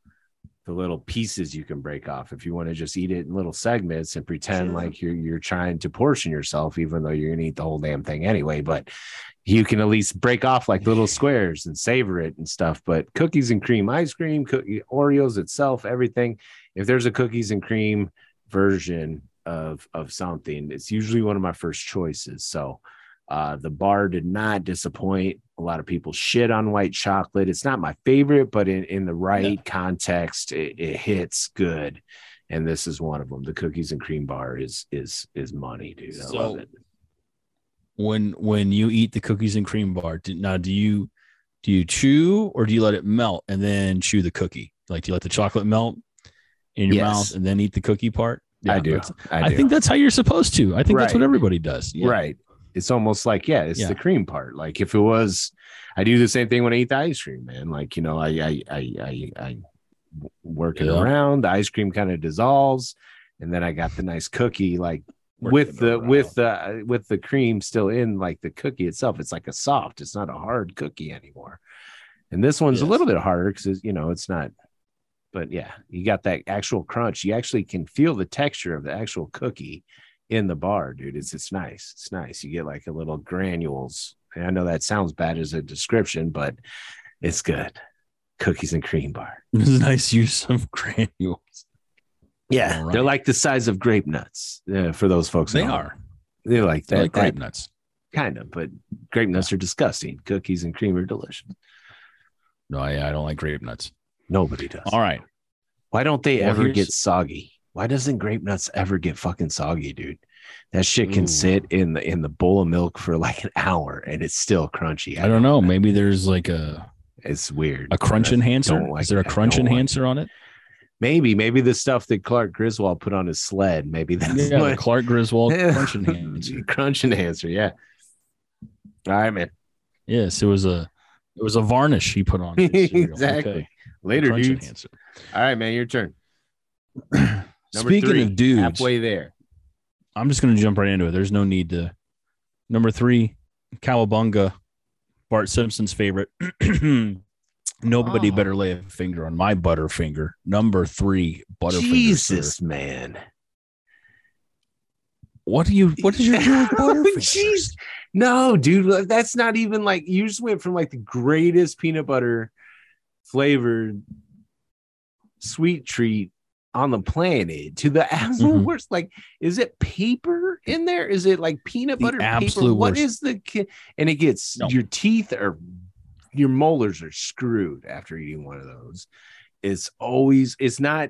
A: the little pieces you can break off if you want to just eat it in little segments and pretend
B: Sure.
A: like you're you're trying to portion yourself, even though you're gonna eat the whole damn thing anyway. But you can at least break off like little squares and savor it and stuff. But cookies and cream ice cream, cookie, Oreos itself, everything. If there's a cookies and cream version of of something, it's usually one of my first choices. So uh, the bar did not disappoint. A lot of people shit on white chocolate. It's not my favorite, but in, in the right context, it, it hits good. And this is one of them. The cookies and cream bar is is is money, dude. I
B: So-
A: love it.
B: when when you eat the cookies and cream bar. Do, now, do you do you chew or do you let it melt and then chew the cookie? Like, do you let the chocolate melt in your
A: Yes.
B: mouth and then eat the cookie part?
A: I do. I,
B: I, think that's how you're supposed to. I think that's what everybody does. Yeah.
A: Right. It's almost like, yeah, it's
B: Yeah.
A: the cream part. Like if it was, I do the same thing when I eat the ice cream, man. Like, you know, I, I, I, I, I work it
B: Yeah.
A: around, the ice cream kind of dissolves. And then I got the nice cookie, like with the,
B: around.
A: with the, with the cream still in like the cookie itself. It's like a soft, it's not a hard cookie anymore. And this one's a little bit harder because, you know, it's not, but yeah, you got that actual crunch. You actually can feel the texture of the actual cookie in the bar, dude. It's it's nice. It's nice. You get like a little granules. And I know that sounds bad as a description, but it's good. Cookies and cream bar.
B: It's a nice use of granules.
A: Yeah,
B: All
A: they're like the size of grape nuts. Yeah, for those folks,
B: They are.
A: They're like
B: They're
A: that.
B: like grape
A: that
B: nuts.
A: kind of, but grape nuts are disgusting. Cookies and cream are delicious.
B: No, I, I don't like grape nuts.
A: Nobody does.
B: All right.
A: Why don't they
B: Well,
A: ever get soggy? Why doesn't grape nuts ever get fucking soggy, dude? That shit can
B: Ooh.
A: sit in the in the bowl of milk for like an hour and it's still crunchy.
B: I don't know. Maybe there's like a,
A: It's weird.
B: a crunch
A: I
B: enhancer.
A: like
B: Is there a
A: it. I
B: crunch
A: don't like
B: enhancer on it?
A: Maybe, maybe the stuff that Clark Griswold put on his sled. Maybe that's
B: Yeah,
A: what
B: Clark Griswold crunch enhancer.
A: crunch enhancer. Yeah. All right, man.
B: Yes, it was a it was a varnish he put on. his.
A: Exactly.
B: Okay.
A: Later,
B: Crunch
A: dudes.
B: enhancer.
A: All right, man. Your turn. Number
B: Speaking
A: three,
B: of dudes,
A: halfway there.
B: I'm just going to jump right into it. There's no need to. Number three, Cowabunga, Bart Simpson's favorite. Nobody
A: Oh.
B: better lay a finger on my Butterfinger. Number three, Butterfinger. sir.
A: Jesus, man.
B: What do you? What is your deal with
A: Oh,
B: Butterfinger?
A: No, dude, that's not even like you just went from like the greatest peanut butter flavored sweet treat on the planet to the absolute
B: Mhm.
A: worst. Like, is it paper in there? Is it like peanut butter paper?
B: absolute
A: What
B: worst.
A: is the ki- and it gets
B: No.
A: your teeth are your molars are screwed after eating one of those. It's always it's not.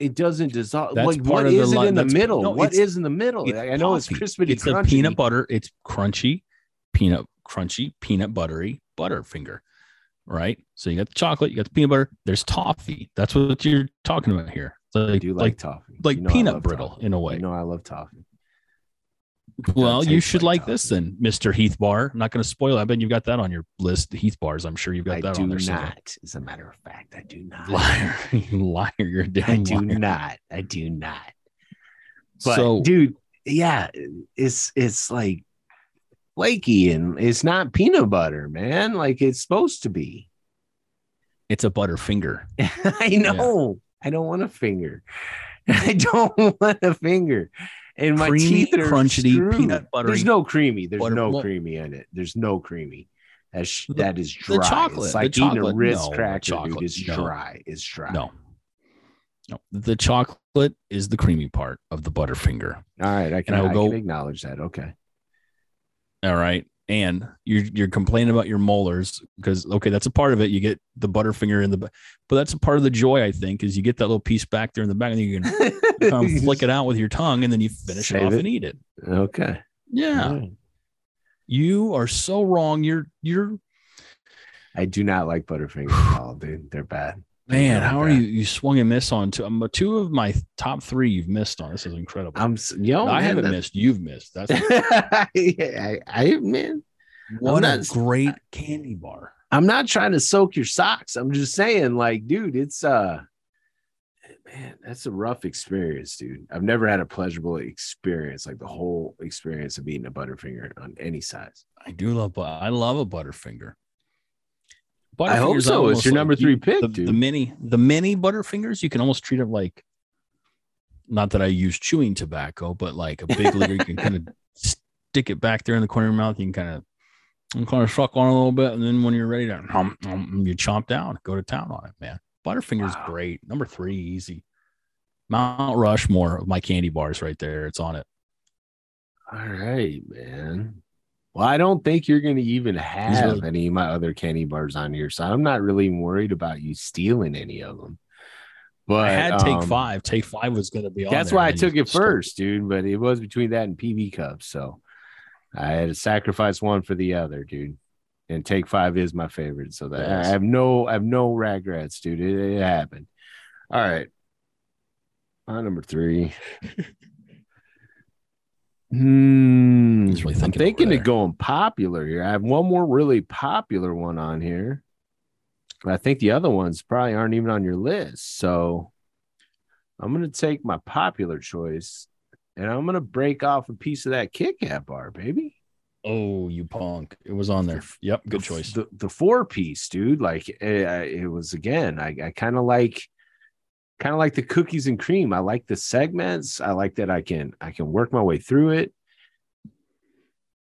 A: It doesn't dissolve.
B: That's
A: Like, what is it in the middle?
B: no,
A: what is in the middle? I know it's crispy.
B: It's
A: crunchy.
B: peanut butter. It's crunchy, peanut crunchy, peanut buttery Butterfinger. Right. So you got the chocolate, you got the peanut butter. There's toffee. That's what you're talking about here. It's
A: I
B: Like,
A: do like,
B: like,
A: toffee.
B: like
A: You know
B: peanut brittle
A: toffee.
B: in a way.
A: You know I love toffee.
B: Well, you should
A: like
B: like this then, Mr. Heath Bar. I'm not going to spoil it. I bet you've got that on your list. The Heath bars. I'm sure you've got
A: I
B: that
A: do
B: on there. somewhere.
A: not. As a matter of fact, I do not.
B: Liar, you liar, you're a
A: I
B: damn
A: do
B: liar.
A: not. I do not. But
B: so,
A: dude, yeah, it's it's like flaky and it's not peanut butter, man. Like it's supposed to be.
B: it's a Butterfinger.
A: I know. I don't want a finger. I don't want a finger. And my
B: Creamy,
A: teeth are
B: crunchy, peanut butter.
A: There's no creamy. There's
B: butter-
A: no creamy in it. There's no creamy. That's
B: The-
A: that is dry.
B: the chocolate,
A: It's
B: the
A: like eating a
B: chocolate,
A: Ritz
B: no,
A: cracker,
B: chocolate,
A: dude. It's
B: no.
A: dry. It's dry.
B: No, no, the chocolate is the creamy part of the Butterfinger.
A: All right, I can,
B: I will
A: I
B: go-
A: can acknowledge that. Okay.
B: All right. And you're you're complaining about your molars because okay, that's a part of it. You get the butterfinger in the but that's a part of the joy, I think, is you get that little piece back there in the back and you can kind of flick it out with your tongue and then you finish it off
A: it.
B: and eat it.
A: Okay.
B: Yeah.
A: Right.
B: You are so wrong. You're you're
A: I do not like Butterfingers at all, dude. They're bad.
B: Man, how are you you swung and missed on two um, two of my top three you've missed on. This is incredible.
A: I'm yo.
B: I
A: man,
B: haven't missed, you've missed. That's
A: I, I man,
B: what a
A: not-
B: great candy bar.
A: I'm not trying to soak your socks. I'm just saying, like, dude, it's uh man, that's a rough experience, dude. I've never had a pleasurable experience, like the whole experience of eating a Butterfinger on any size.
B: I do love bu- I love a Butterfinger.
A: I hope so. It's your number three pick,
B: the,
A: dude.
B: the mini the mini Butterfingers, you can almost treat them like not that I use chewing tobacco, but like a big leader, you can kind of stick it back there in the corner of your mouth. You can kind of and kind of suck on a little bit, and then when you're ready to, um, um, you chomp down, go to town on it, man. Butterfinger's
A: Wow.
B: great. Number three, easy. Mount Rushmore of my candy bars right there. It's on it.
A: All right, man. Well, I don't think you're going to even have
B: really-
A: any of my other candy bars on here, so I'm not really worried about you stealing any of them. But
B: I had take
A: um,
B: five. Take five was going to be.
A: That's why I took it
B: stole-
A: first, dude. But it was between that and PB cups. So I had to sacrifice one for the other, dude. And take five is my favorite. So that
B: Yes.
A: I have no I have no regrets, dude. It, it happened. All right. My number three. Hmm.
B: He's really
A: I'm
B: thinking
A: thinking of going popular here. I have one more really popular one on here. But I think the other ones probably aren't even on your list. So I'm gonna take my popular choice and I'm gonna break off a piece of that Kit Kat bar, baby.
B: Oh, you punk! It was on there. Yep, good choice.
A: The, the four piece, dude. Like it, it was again. I, I kind of like, kind of like the cookies and cream. I like the segments. I like that I can I can work my way through it.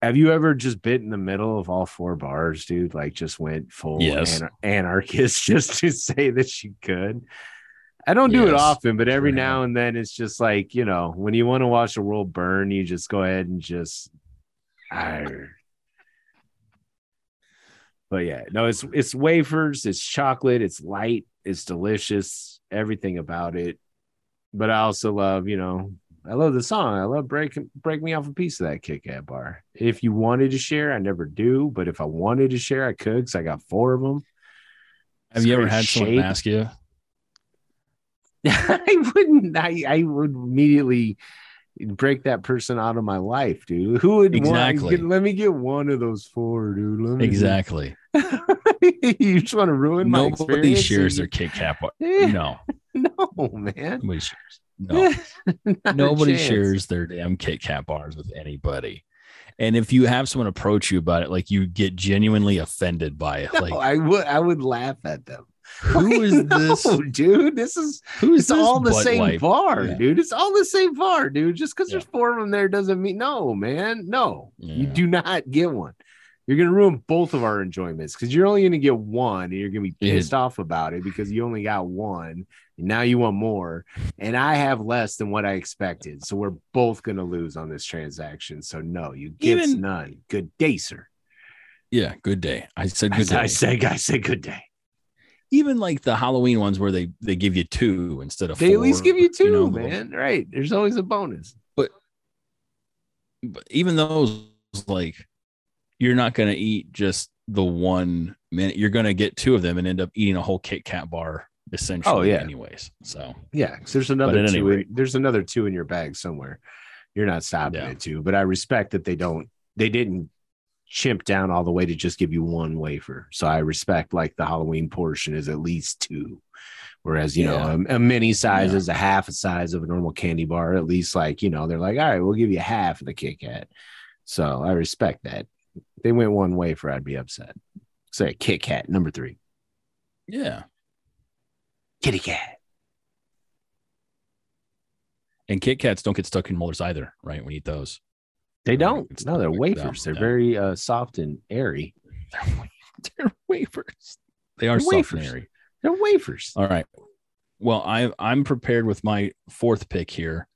A: Have you ever just bit in the middle of all four bars, dude? Like just went full
B: Yes.
A: anar- anarchist just to say that you could. I don't do it often, but every
B: sure
A: now and then it's just like, you know, when you want to watch the world burn, you just go ahead and just Arr. But yeah, no, it's it's wafers, it's chocolate, it's light, it's delicious, everything about it. But I also love, you know, I love the song. I love break break me off a piece of that Kit Kat bar. If you wanted to share, I never do, but if I wanted to share, I could because I got four of them.
B: Have you ever had someone
A: shape.
B: ask you?
A: I wouldn't. I I would immediately break that person out of my life, dude. Who would
B: Exactly.
A: Want, let me get one of those four, dude. Let me
B: Exactly.
A: you just want to ruin my
B: Nobody
A: experience?
B: shares their Kit Kat bar. No,
A: no, man.
B: nobody shares. No, nobody shares their damn Kit Kat bars with anybody. And if you have someone approach you about it, like you get genuinely offended by it,
A: No,
B: like
A: I would. I would laugh at them.
B: Who is
A: Like,
B: this?
A: no, dude? This is
B: Who is
A: all the same bar,
B: Yeah.
A: dude. It's all the same bar, dude. Just because
B: Yeah.
A: there's four of them there doesn't mean no, man. No, you do not get one. You're gonna ruin both of our enjoyments because you're only gonna get one, and you're gonna be
B: Yeah.
A: pissed off about it because you only got one, and now you want more, and I have less than what I expected. So we're both gonna lose on this transaction. So no, you get
B: Even-
A: none. Good day, sir.
B: Yeah, good day. I said
A: I,
B: good day.
A: I say, I say, good day.
B: Even like the Halloween ones where they they give you two instead of
A: They at least give you two,
B: know,
A: man. Right? There's always a bonus.
B: But but even those, like, you're not gonna eat just the one minute. You're gonna get two of them and end up eating a whole Kit Kat bar essentially.
A: Oh, yeah.
B: Anyways, so
A: Yeah, there's another two. In, there's another two in your bag somewhere. You're not stopping
B: Yeah.
A: it too, but I respect that they don't. They didn't chimp down all the way to just give you one wafer. So I respect like the Halloween portion is at least two, whereas you
B: Yeah.
A: know a, a mini size
B: Yeah.
A: is a half a size of a normal candy bar. At least like you know they're like, all right, we'll give you half of the Kit Kat. So I respect that. If they went one wafer, I'd be upset. Say Kit Kat number three,
B: yeah.
A: Kitty Cat.
B: And Kit Kats don't get stuck in molars either, right? When you eat those,
A: They don't.
B: it's
A: No, they're
B: not like that,
A: wafers. They're
B: yeah.
A: very uh, soft and airy.
B: they're wafers. They are
A: They're
B: soft and
A: wafers.
B: airy.
A: They're wafers.
B: All right. Well, I I'm prepared with my fourth pick here.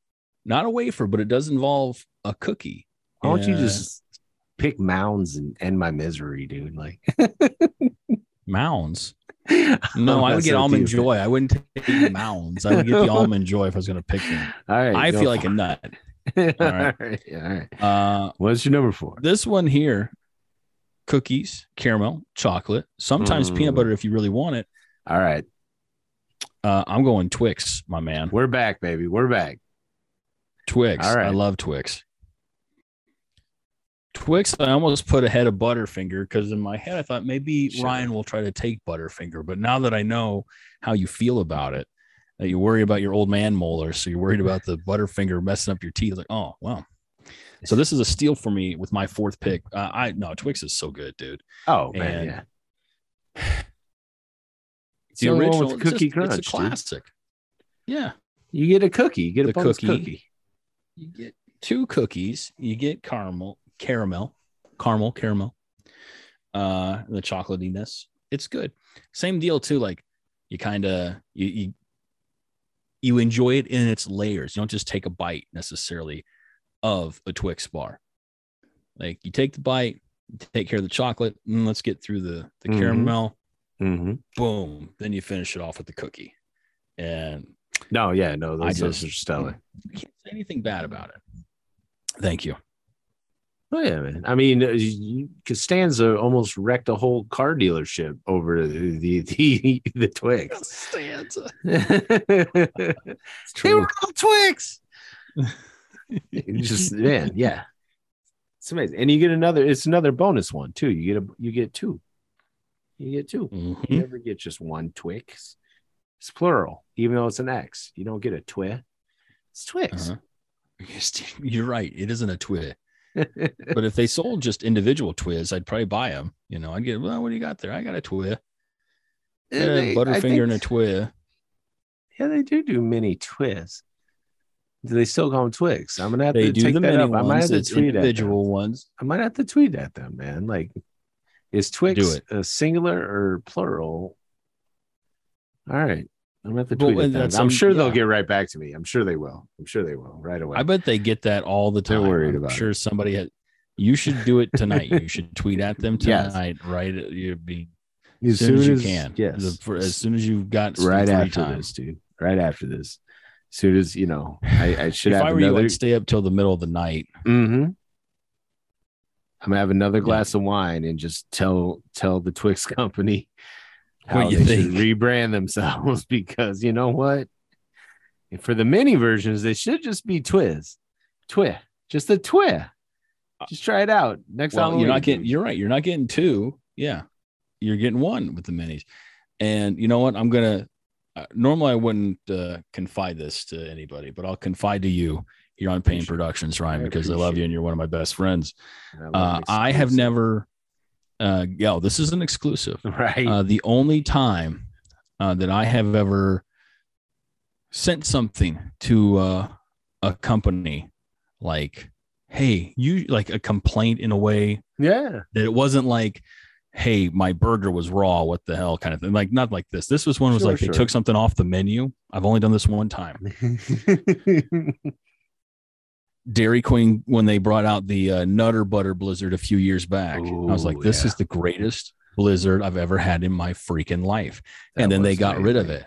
B: Not a wafer, but it does involve a cookie.
A: Why don't you just pick mounds and end my misery, dude? Like,
B: Mounds. No, I would get almond joy. I wouldn't take mounds. I would get the almond joy if I was going to pick them.
A: All right,
B: I feel like a nut.
A: all
B: right.
A: right. All right.
B: Uh,
A: What's your number four?
B: this one here, cookies, caramel, chocolate, sometimes peanut
A: Mm.
B: butter if you really want it.
A: All right.
B: Uh, I'm going Twix, my man.
A: We're back, baby. We're back.
B: Twix.
A: All right.
B: I love Twix. Twix, I almost put ahead of Butterfinger because in my head I thought maybe
A: Shut
B: Ryan will try to take Butterfinger. But now that I know how you feel about it, you worry about your old man molar, so you're worried about the Butterfinger messing up your teeth. Like, oh well. So this is a steal for me with my fourth pick. Uh, I no Twix is so good, dude.
A: Oh, man.
B: And-
A: yeah. It's the with
B: it's
A: cookie
B: just-
A: crunch.
B: It's a
A: dude.
B: classic. Yeah,
A: You get a cookie. You get a
B: The
A: bonus
B: cookie.
A: cookie.
B: you get two cookies you get caramel caramel caramel caramel uh the chocolatiness it's good same deal too like you kind of you, you you enjoy it in its layers you don't just take a bite necessarily of a twix bar like you take the bite take care of the chocolate and let's get through the the
A: Mhm.
B: caramel
A: Mm-hmm.
B: boom then you finish it off with the cookie and
A: No, yeah, no, those,
B: I
A: those
B: just-
A: are stellar.
B: I can't say anything bad about it. Thank you.
A: Oh yeah, man. I mean, uh, Costanza almost wrecked a whole car dealership over the the the, the Twix.
B: Stanza.
A: they were all Twix. Just man, yeah. It's amazing. And you get another, it's another bonus one too. You get a you get two. You get two.
B: Mhm.
A: You never get just one Twix. It's plural, even though it's an X. You don't get a twi. It's Twix.
B: Uh-huh. You're right. It isn't a twi. But if they sold just individual twiz, I'd probably buy them. You know, I'd get, well, what do you got there? I got a twi. I got a
A: they- I
B: Butterfinger and a
A: think-
B: twi.
A: Yeah, they do do mini Twiz. Do they still call them Twix? I'm gonna have
B: They
A: to take
B: the
A: that up. I might have to tweet at them.
B: individual ones.
A: I might have to tweet at them, man. Like, is Twix a singular or plural? All right. I'm gonna have to
B: Well,
A: tweet at them. I'm sure they'll get right back to me. I'm sure they will. I'm sure they will right away.
B: I bet they get that all the time.
A: worried
B: I'm
A: about
B: sure somebody had. You should do it tonight. you should tweet at them
A: Yes.
B: tonight. Right, you'd be
A: as
B: as soon as you can.
A: Yes.
B: The- for- as soon as you've got
A: right after
B: time.
A: this, dude. Right after this. As soon as you know, I, I should
B: If
A: have
B: I were you,
A: another.
B: I'd stay up till the middle of the night.
A: Mm-hmm. I'm gonna have another
B: Yeah.
A: glass of wine and just tell tell the Twix company how
B: What you
A: they should rebrand themselves because you know what? For the mini versions, they should just be Twiz, Twi, just a Twi. Just try it out next
B: Well,
A: Halloween.
B: you're not getting. You're right. You're not getting two. Yeah, you're getting one with the minis. And you know what? I'm gonna. Uh, normally, I wouldn't uh, confide this to anybody, but I'll confide to you here on Pain Productions, Ryan, because I love you and you're one of my best friends. Uh. I have never. Uh, yo, this is an exclusive.
A: right.
B: Uh, the only time uh, that I have ever sent something to uh, a company like, hey, you like a complaint in a way
A: yeah.
B: that it wasn't like, hey, my burger was raw, what the hell kind of thing. Like, not like this. This was one was
A: Sure,
B: like
A: sure.
B: they took something off the menu. I've only done this one time. Dairy Queen, when they brought out the uh, Nutter Butter Blizzard a few years back, I was like, this
A: yeah.
B: is the greatest blizzard I've ever had in my freaking life.
A: That
B: and then they got rid of it.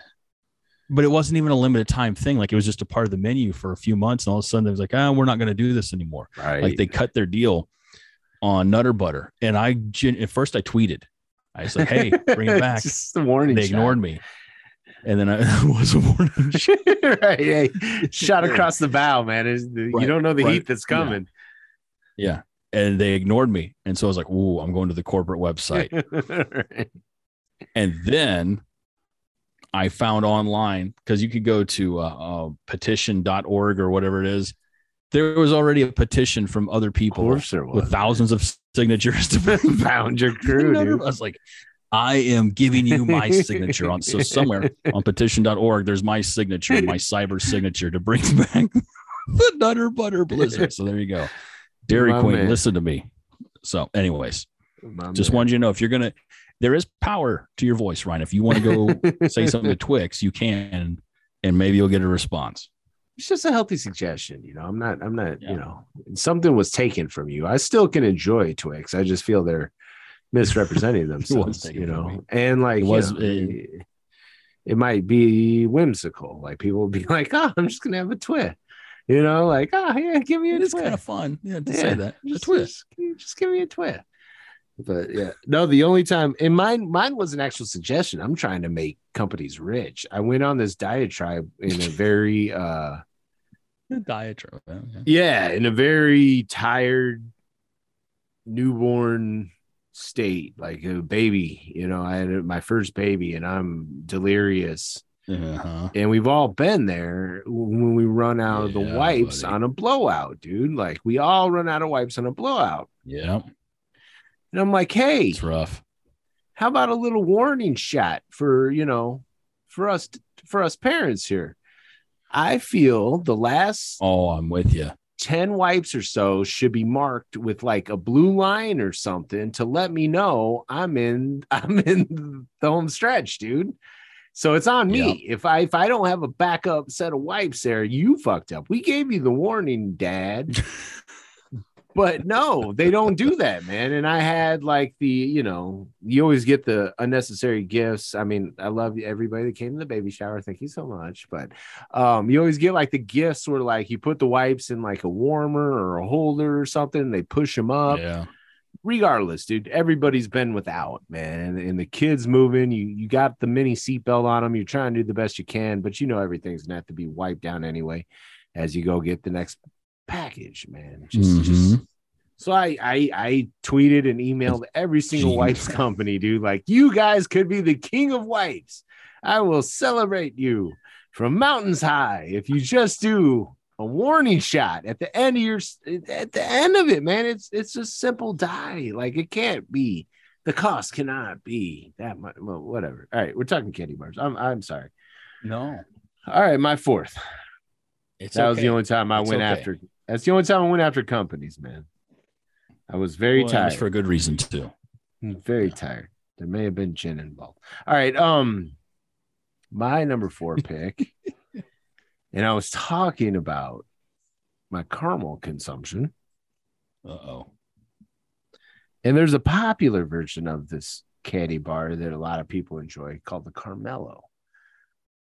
B: But it wasn't even a limited time thing. Like it was just a part of the menu for a few months. And all of a sudden it was like, ah, we're not going to do this anymore.
A: Right.
B: Like they cut their deal on Nutter Butter. And I, at first I tweeted, I was like, hey, bring it back.
A: Just the warning.
B: they ignored me. And then I was a warning.
A: shot. right. Hey, shot across the bow, man. Is You don't know the
B: right.
A: heat that's coming.
B: Yeah. And they ignored me. And so I was like, ooh, I'm going to the corporate website. And then I found online because you could go to uh, uh, petition.org or whatever it is. There was already a petition from other people
A: course there was.
B: with thousands of signatures to
A: Found your crew,
B: I was like, I am giving you my signature on. So somewhere on petition.org, there's my signature, my cyber signature to bring back the Nutter Butter Blizzard. So there you go. Dairy
A: My
B: Queen,
A: man.
B: listen to me. So, anyways,
A: My
B: just
A: man.
B: wanted you to know if you're gonna, there is power to your voice, Ryan. If you want to go say something to Twix, you can, and maybe you'll get a response.
A: It's just a healthy suggestion, you know. I'm not. I'm not.
B: Yeah.
A: You know, something was taken from you. I still can enjoy Twix. I just feel they're misrepresenting themselves, you know. And like
B: It
A: you
B: was-
A: know,
B: it-
A: it might be whimsical. Like people would be like, "Oh, I'm just gonna have a twit," you know, like, "Oh, yeah, give me a
B: It is kind of fun, yeah, to
A: Yeah,
B: say that. A
A: just,
B: twist.
A: Just, just give me a twit. But yeah, no, the only time and mine, mine was an actual suggestion. I'm trying to make companies rich. I went on this diatribe in a very uh
B: Diatribe. yeah. yeah,
A: in a very tired newborn state, like a baby. You know, I had my first baby and I'm delirious.
B: Uh-huh.
A: And we've all been there when we run out of the wipes
B: buddy.
A: on a blowout, dude. Like we all run out of wipes on a blowout.
B: Yeah,
A: And I'm like, hey,
B: it's rough.
A: how about a little warning shot for, you know, for us for us parents here? I feel the last
B: Oh, I'm with you.
A: 10 wipes or so should be marked with like a blue line or something to let me know I'm in I'm in the home stretch, dude. So it's on me. If I if I don't have a backup set of wipes there, you fucked up. We gave you the warning, dad. but no, they don't do that, man. And I had like the, you know, you always get the unnecessary gifts. I mean, I love everybody that came to the baby shower. Thank you so much. But um, you always get like the gifts where like you put the wipes in like a warmer or a holder or something. and They push them up.
B: Yeah.
A: Regardless, dude, everybody's been without, man. And, and the kids moving, you you got the mini seatbelt on them. You're trying to do the best you can, but you know everything's gonna have to be wiped down anyway as you go get the next package, man. Just, just
B: Mhm.
A: so I, I I tweeted and emailed every single
B: Genius.
A: wipes company, dude. Like you guys could be the king of wipes. I will celebrate you from mountains high if you just do a warning shot at the end of your at the end of it, man. It's it's a simple die. Like it can't be. The cost cannot be that much. Well, whatever. All right, we're talking candy bars. I'm I'm sorry.
B: No,
A: All right, my fourth.
B: It's
A: that was the only time I
B: It's
A: went
B: okay.
A: after. That's the only time I went after companies, man. I was very
B: Well, and it's
A: tired.
B: for a good reason too.
A: I'm very tired. There may have been gin involved. All right. Um, my number four pick, and I was talking about my caramel consumption,
B: Uh oh.
A: and there's a popular version of this candy bar that a lot of people enjoy called the Caramello,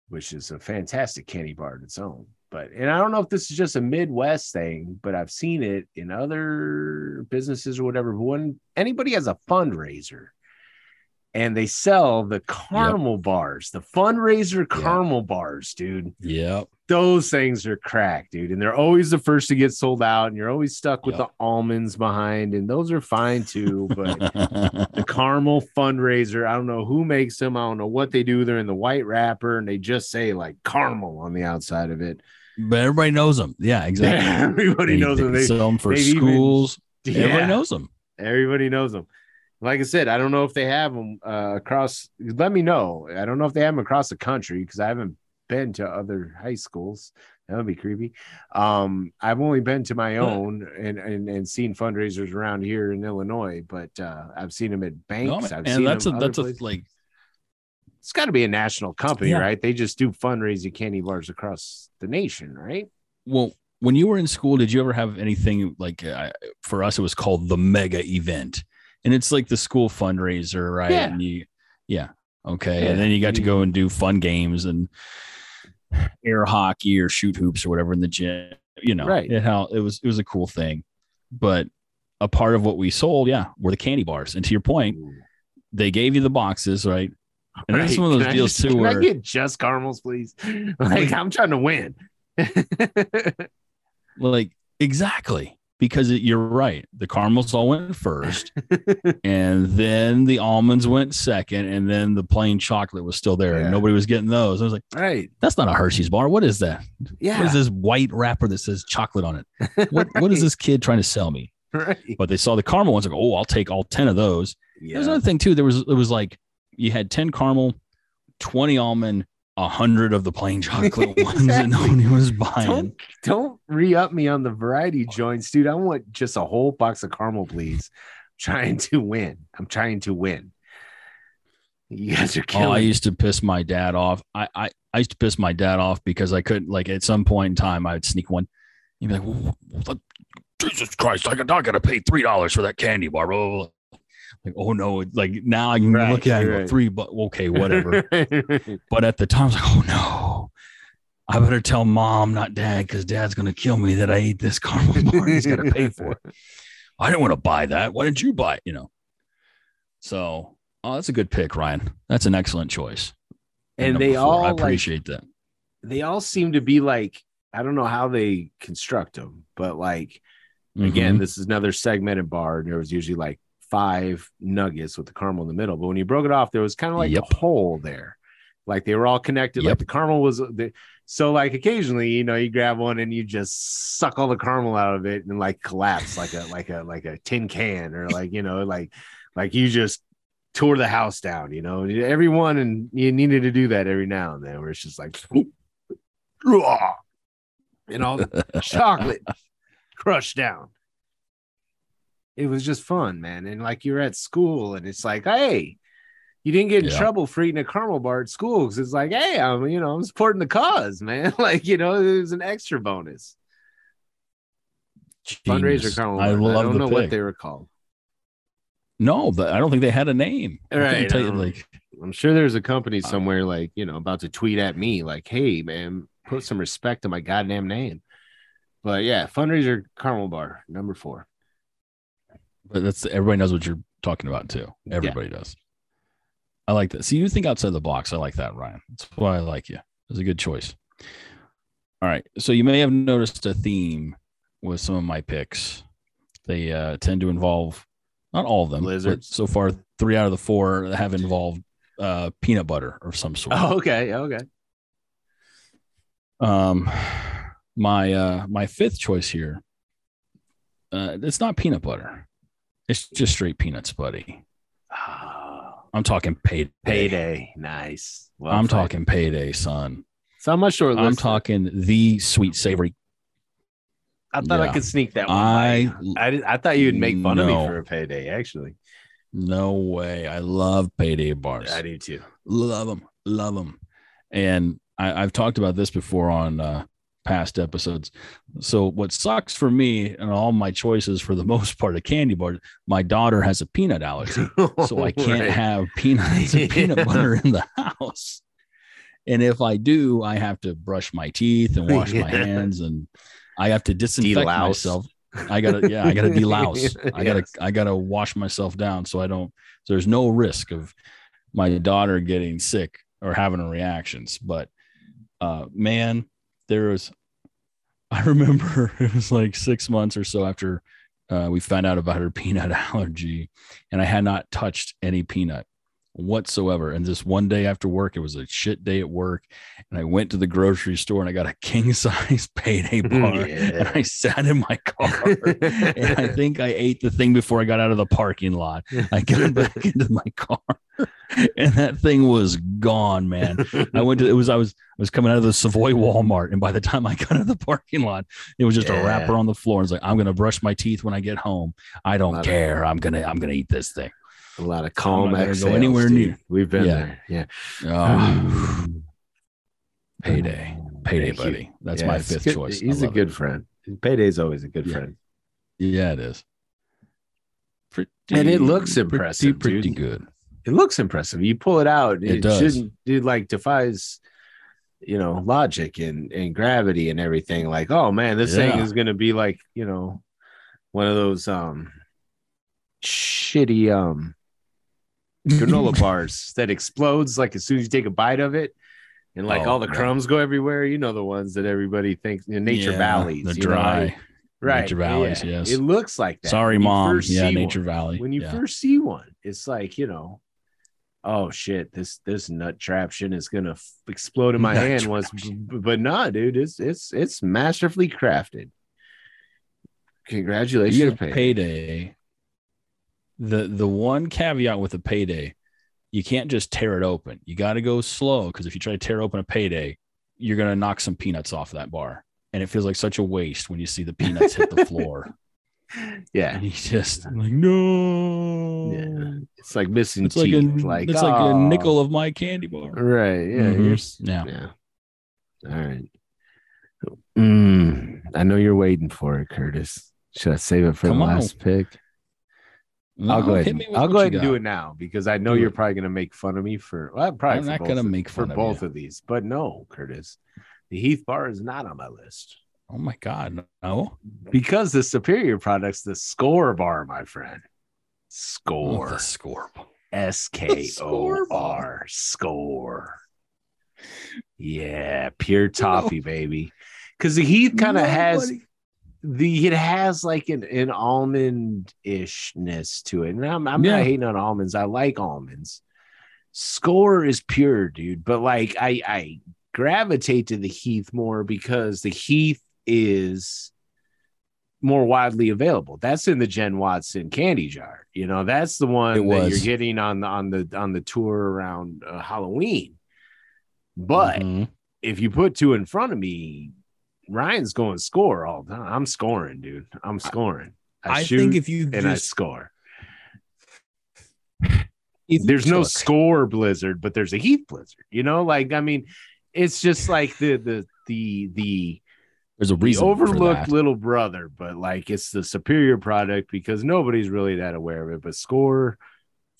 A: which is a fantastic candy bar in its own. But and I don't know if this is just a Midwest thing, but I've seen it in other businesses or whatever. But when anybody has a fundraiser and they sell the caramel bars, the fundraiser caramel bars, dude,
B: Yep.
A: those things are cracked, dude. And they're always the first to get sold out, and you're always stuck with
B: Yep.
A: the almonds behind, and those are fine too. But the caramel fundraiser. I don't know who makes them. I don't know what they do. They're in the white wrapper and they just say like caramel on the outside of it.
B: But everybody knows them. Yeah, exactly.
A: Everybody knows them. They,
B: sell them for
A: they've even-
B: schools.
A: yeah,
B: Everybody knows them.
A: everybody knows them. Like I said, I don't know if they have them uh, across. Let me know. I don't know if they have them across the country because I haven't been to other high schools. That would be creepy. Um, I've only been to my own and, and and seen fundraisers around here in Illinois, but uh, I've seen them at banks.
B: No,
A: I've
B: and that's a that's a like
A: it's got to be a national company,
B: Yeah.
A: right? They just do fundraising candy bars across the nation, right?
B: well when you were in school did you ever have anything like uh, for us it was called the mega event and it's like the school fundraiser right
A: Yeah.
B: and you yeah okay
A: Yeah.
B: and then you got to go and do fun games and air hockey or shoot hoops or whatever in the gym you know
A: Right.
B: it how it was it was a cool thing but a part of what we sold yeah were the candy bars and to your point they gave you the boxes right and
A: Right.
B: this is one of those
A: Can
B: deals
A: just-
B: too
A: Can
B: where
A: I get just caramels, please? Like I'm trying to win.
B: like exactly because it, you're right the caramels all went first and then the almonds went second and then the plain chocolate was still there
A: Yeah.
B: and nobody was getting those i was like
A: right.
B: that's not a hershey's bar what is that
A: Yeah.
B: what is this white wrapper that says chocolate on it what, what is this kid trying to sell me
A: Right.
B: but they saw the caramel ones like oh i'll take all 10 of those
A: Yeah.
B: there's another thing too there was it was like you had 10 caramel 20 almond 100 of the plain chocolate ones that nobody was buying
A: Don't don't re up me on the variety joints, dude. I want just a whole box of caramel, please. trying to win. I'm trying to win. You guys are
B: Oh,
A: killing.
B: I used to piss my dad off. I, I I used to piss my dad off because I couldn't like at some point in time I would sneak one. He'd be like, "Wh- wh- "Jesus Christ, I got I got to pay three dollars for that candy bar." Blah, blah, blah. Like, oh no! Like now I can
A: Right,
B: look at it
A: right.
B: three, but okay, whatever. but at the time, I was like, oh no, I better tell mom, not dad, because dad's gonna kill me that I ate this caramel bar. He's to pay for it. I didn't want to buy that. Why didn't you buy it? You know. So, oh, that's a good pick, Ryan. That's an excellent choice.
A: And they
B: four.
A: all
B: I
A: like,
B: appreciate that.
A: they all seem to be like I don't know how they construct them, but like again,
B: Mhm.
A: this is another segmented bar. And there was usually like five nuggets with the caramel in the middle, but when you broke it off, there was kind of like
B: Yep.
A: a hole there. Like they were all connected. Like the caramel was the so like occasionally, you know, you grab one and you just suck all the caramel out of it and like collapse like a like a like a tin can or like you know like like you just tore the house down. You know, everyone and you needed to do that every now and then where it's just like and all the chocolate crushed down. It was just fun, man. And like you're at school and it's like, hey, you didn't get in
B: Yeah.
A: trouble for eating a caramel bar at school because it's like, hey, I'm you know, I'm supporting the cause, man. like, you know, it was an extra bonus. Fundraiser
B: Genius. I
A: Bar.
B: love
A: I don't know
B: pick.
A: what they were called.
B: No, but I don't think they had a name. I
A: Right,
B: tell you,
A: um,
B: like
A: I'm sure there's a company
B: Uh,
A: somewhere like, you know, about to tweet at me like, hey, man, put some respect to my goddamn name. But yeah, fundraiser caramel Bar, number four.
B: But that's everybody knows what you're talking about too.
A: Yeah.
B: Everybody does. I like that. See, you think outside the box. I like that, Ryan. That's why I like you. It's a good choice. All right. So you may have noticed a theme with some of my picks. They uh, tend to involve not all of them, but so far three out of the four have involved uh, peanut butter of some sort.
A: Oh, okay. Okay.
B: Um, my uh, my fifth choice here. Uh, it's not peanut butter. It's just straight peanuts, buddy.
A: Ah,
B: I'm talking payday.
A: payday. Nice. Well
B: I'm
A: played.
B: talking payday, son.
A: So I'm not sure.
B: I'm talking the sweet savory.
A: I thought I could sneak that one.
B: I-
A: by. I, I thought you'd make fun of me for a payday. Actually,
B: No way. I love payday bars.
A: I do too.
B: love them, love them. And I, I've talked about this before on uh, past episodes. So what sucks for me and all my choices for the most part of candy bar, my daughter has a peanut allergy, so I can't
A: Right.
B: have peanuts and peanut
A: Yeah.
B: butter in the house. And if I do, I have to brush my teeth and wash my hands, and I have to disinfect
A: Delouse.
B: myself. I gotta, yeah, I gotta delouse. I gotta,
A: Yes.
B: I gotta wash myself down so I don't. So there's no risk of my daughter getting sick or having reactions. But uh, man, there was. I remember it was like six months or so after uh, we found out about her peanut allergy, and I had not touched any peanut whatsoever. And this one day after work, it was a shit day at work, and I went to the grocery store and I got a king size payday mm, bar, and I sat in my car, and I think I ate the thing before I got out of the parking lot. I got back into my car, and that thing was gone, man. I went to it was I was I was coming out of the Savoy Walmart, and by the time I got out of the parking lot, it was just
A: Yeah.
B: a wrapper on the floor. It's like I'm gonna brush my teeth when I get home. I don't
A: it.
B: care. I'm gonna I'm gonna eat this thing.
A: A lot of calm exhales,
B: anywhere
A: dude.
B: near-
A: We've been
B: Yeah.
A: there. Yeah.
B: Oh, payday, payday, buddy. That's
A: Yeah,
B: my fifth
A: good-
B: choice.
A: He's a good
B: it.
A: friend. Payday's always a good
B: Yeah.
A: friend.
B: Yeah, it is. Pretty,
A: And it looks
B: pretty-
A: impressive,
B: Pretty,
A: dude.
B: good.
A: It looks impressive. You pull it out.
B: It
A: It,
B: does.
A: shouldn't dude like defies you know logic and, and gravity and everything. Like, oh man, this thing is gonna be like, you know, one of those um shitty um granola bars that explodes like as soon as you take a bite of it. And like
B: Oh,
A: all the crumbs go everywhere, you know the ones that everybody thinks in nature
B: Yeah,
A: valleys,
B: the
A: you know,
B: dry.
A: right?
B: Nature valleys,
A: yeah.
B: yes.
A: It looks like that.
B: Sorry, mom. Yeah, Nature
A: one
B: Valley.
A: when you
B: yeah.
A: first see one it's like you know oh shit this this nut traption is gonna f- explode in my
B: Nut
A: hand once b- but nah dude it's it's it's masterfully crafted congratulations
B: you get a
A: Payday.
B: payday. The the one caveat with a payday, you can't just tear it open. You got to go slow because if you try to tear open a payday, you're gonna knock some peanuts off that bar, and it feels like such a waste when you see the peanuts hit the floor.
A: yeah
B: And you just like no.
A: yeah it's like missing
B: It's like a
A: teeth like
B: it's like a
A: "Oh."
B: nickel of my candy bar.
A: right yeah
B: Mhm.
A: you're
B: Yeah.
A: yeah all right Mm, i know you're waiting for it curtis should i save it for
B: Come
A: the
B: on.
A: last pick
B: No,
A: I'll go ahead. And, I'll go ahead and do it now because I know
B: Do
A: you're
B: it.
A: probably going to make fun of me for. Well, probably
B: I'm
A: for
B: not gonna
A: of-
B: make
A: for
B: fun of
A: both
B: you.
A: of these, but no, Curtis, the Heath Bar is not on my list
B: Oh my god, no.
A: because the superior product's the Skor Bar, my friend.
B: Oh,
A: Score,
B: the score.
A: S K O
B: Score
A: Yeah, pure toffee, baby. Because the Heath kind of has the it has like an, an almond ishness to it. And I'm, I'm
B: Yeah.
A: not hating on almonds. I like almonds. Skor is pure, dude. But like I I gravitate to the Heath more because the Heath is more widely available. That's in the Jen Watson candy jar. You know, that's the one that you're getting on the on the on the tour around uh, Halloween. But
B: Mhm.
A: if you put two in front of me, Ryan's going to score all the time. I'm scoring, dude. I'm scoring. I,
B: I
A: shoot
B: think if you
A: and I
B: just
A: score.
B: if you
A: There's no
B: took-
A: Skor blizzard, but there's a Heath blizzard. You know, like I mean, it's just like the the the the
B: There's a reason.
A: overlooked little brother, but like it's the superior product because nobody's really that aware of it. But score,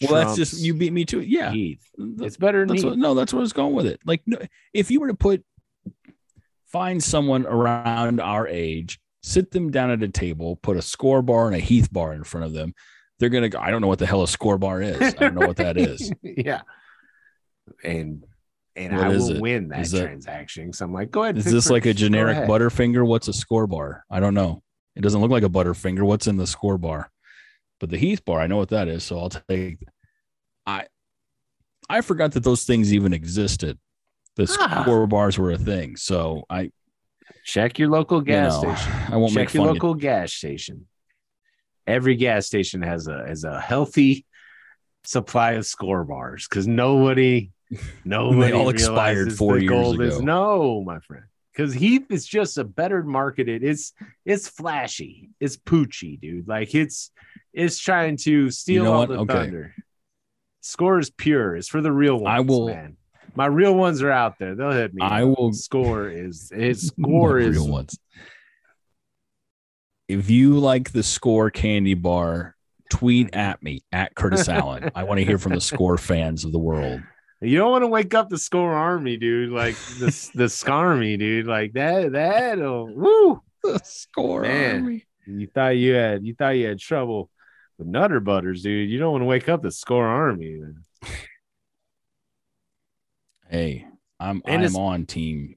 B: Well, that's just you beat me to it. Yeah.
A: Heath. It's better than
B: That's what, no, that's what I was going with it. Like, no, if you were to put, find someone around our age, sit them down at a table, put a Skor bar and a Heath bar in front of them, they're gonna go. I don't know what the hell a Skor bar is. I don't know what that is.
A: yeah. And and
B: What
A: I will
B: it?
A: win that
B: that-
A: transaction. So I'm like, go ahead.
B: Is this like a generic. Butterfinger? What's a Skor bar? I don't know. It doesn't look like a Butterfinger. What's in the Skor bar? But the Heath bar, I know what that is. So I'll take. I I forgot that those things even existed. The
A: Ah.
B: Skor bars were a thing. So I
A: Check your local gas
B: you know,
A: station.
B: I won't
A: Check
B: make
A: your local gas station. Every gas station has a has a healthy supply of Skor bars because nobody, nobody
B: all expired four years
A: gold is
B: ago.
A: no, my friend. Because Heath is just a better marketed. It's it's flashy. It's poochy, dude. Like it's it's trying to steal
B: know
A: all
B: what?
A: the
B: Okay.
A: thunder. Skor is pure. It's for the real ones.
B: I will-
A: Man. My real ones are out there. They'll hit me.
B: I will-
A: Score is his score is
B: real ones. If you like the Skor candy bar, tweet at me at Curtis Allen. I want to hear from the score fans of the world.
A: You don't want to wake up the score army, dude. Like the the scarmy, dude. Like that. That'll woo.
B: The score
A: Man.
B: army.
A: You thought you had you thought you had trouble with Nutter Butters, dude. You don't want to wake up the score army.
B: Hey, I'm
A: And
B: I'm on team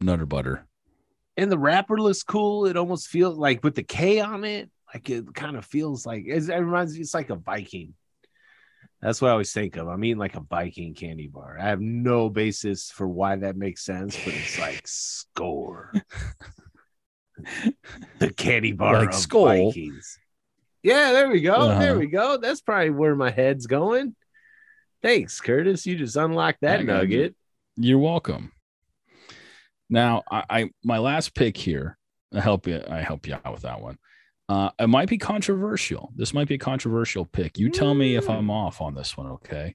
B: Nutter Butter.
A: And the wrapper looks cool. It almost feels like with the K on it, like it kind of feels like it reminds me. It's like a Viking. That's what I always think of. I'm eating like a Viking candy bar. I have no basis for why that makes sense, but it's like score. the candy bar
B: Like
A: of
B: Skull.
A: Vikings. Yeah, there we go. There
B: Uh-huh.
A: we go. That's probably where my head's going. Thanks, Curtis. You just unlocked that
B: I you.
A: nugget.
B: You're welcome. Now, I, I my last pick here. I help you. I help you out with that one. Uh, it might be controversial. This might be a controversial pick. You tell me if
A: Mm.
B: I'm off on this one, okay?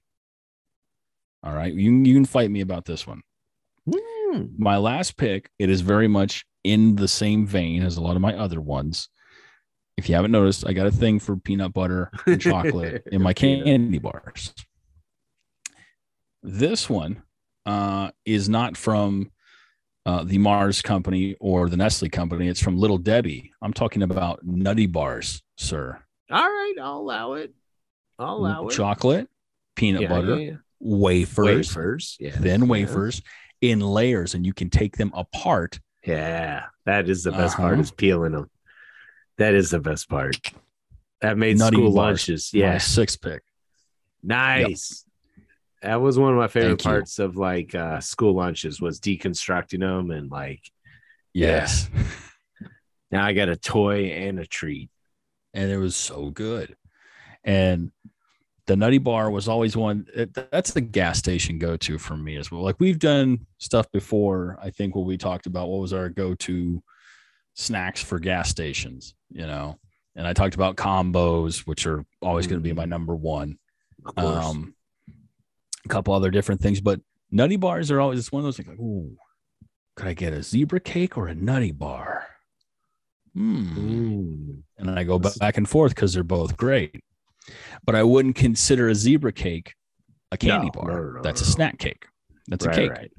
B: All right. You can- you can fight me about this one.
A: Hmm.
B: My last pick. It is very much in the same vein as a lot of my other ones. If you haven't noticed, I got a thing for peanut butter and chocolate in my candy bars. This one uh, is not from uh, the Mars company or the Nestle company. It's from Little Debbie. I'm talking about Nutty Bars, sir.
A: All right, I'll allow it. I'll allow it.
B: Chocolate, peanut
A: Yeah,
B: butter,
A: yeah, yeah.
B: wafers,
A: Wafers. Yeah.
B: thin wafers in layers, and you can take them apart.
A: Yeah, that is the best part
B: Uh-huh.
A: is peeling them. That is the best part. That made
B: Nutty
A: school
B: bars.
A: lunches. Yeah,
B: six pick.
A: nice. That was one of my favorite
B: Thank you.
A: parts of like uh, school lunches was deconstructing them and like Yeah.
B: Yes.
A: now I got a toy and a treat.
B: and it was so good. And the Nutty Bar was always one. It, that's the gas station go to for me as well. Like we've done stuff before. I think what we talked about what was our go to snacks for gas stations, you know. And I talked about combos, which are always going to be my number one.
A: Of course.
B: Um, a couple other different things, but Nutty Bars are always it's one of those things like, ooh, could I get a zebra cake or a Nutty Bar? Hmm
A: Mm.
B: and I go back and forth because they're both great. But I wouldn't consider a zebra cake a candy
A: No,
B: bar.
A: no, no,
B: That's a snack cake. That's
A: Right,
B: a cake.
A: right.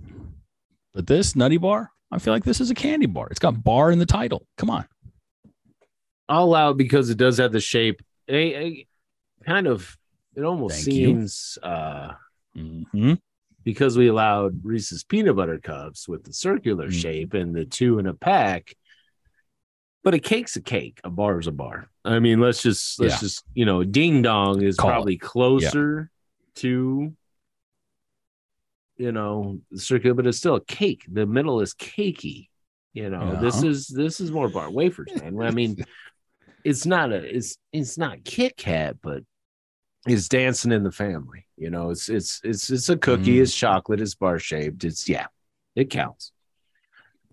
B: But this nutty bar, I feel like this is a candy bar. It's got bar in the title. Come on.
A: I'll allow it because it does have the shape. A, a- kind of it almost
B: Thank you.
A: seems uh
B: Mhm.
A: because we allowed Reese's peanut butter cups with the circular
B: Mm.
A: shape and the two in a pack. But a cake's a cake, a bar is a bar. I mean, let's just let's
B: Yeah.
A: just you know, ding dong is
B: Call it.
A: probably closer to you know the circular, but it's still a cake. The middle is cakey. You know, this is this is more bar wafers, man. I mean, it's not a it's it's not Kit Kat, but it's dancing in the family. You know, it's it's it's it's a cookie,
B: Mm.
A: it's chocolate, it's bar shaped. It's yeah, it counts.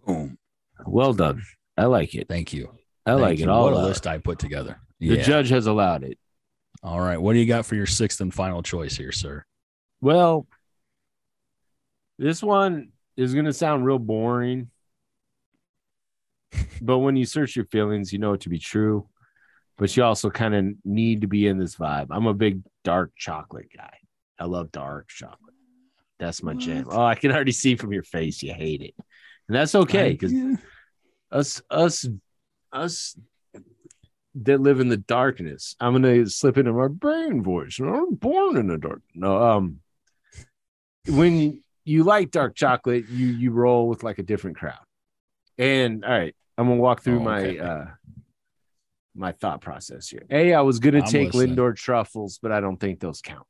B: Boom.
A: Well done. I like it.
B: Thank you.
A: I
B: Thank
A: like
B: you.
A: it all.
B: What a list I put together.
A: The judge has allowed it.
B: All right. What do you got for your sixth and final choice here, sir?
A: Well, this one is going to sound real boring. but when you search your feelings, you know it to be true. But you also kind of need to be in this vibe. I'm a big dark chocolate guy. I love dark chocolate. That's my jam. Oh, I can already see from your face you hate it, and that's okay because
B: Yeah.
A: us us us that live in the darkness. I'm gonna slip into my brain voice. I'm born in the dark. No, um, when you, you like dark chocolate, you you roll with like a different crowd. And all right, I'm gonna walk through
B: Oh,
A: my uh my thought process here. A, I was gonna
B: I'm
A: take
B: listening.
A: Lindor truffles, but I don't think those count.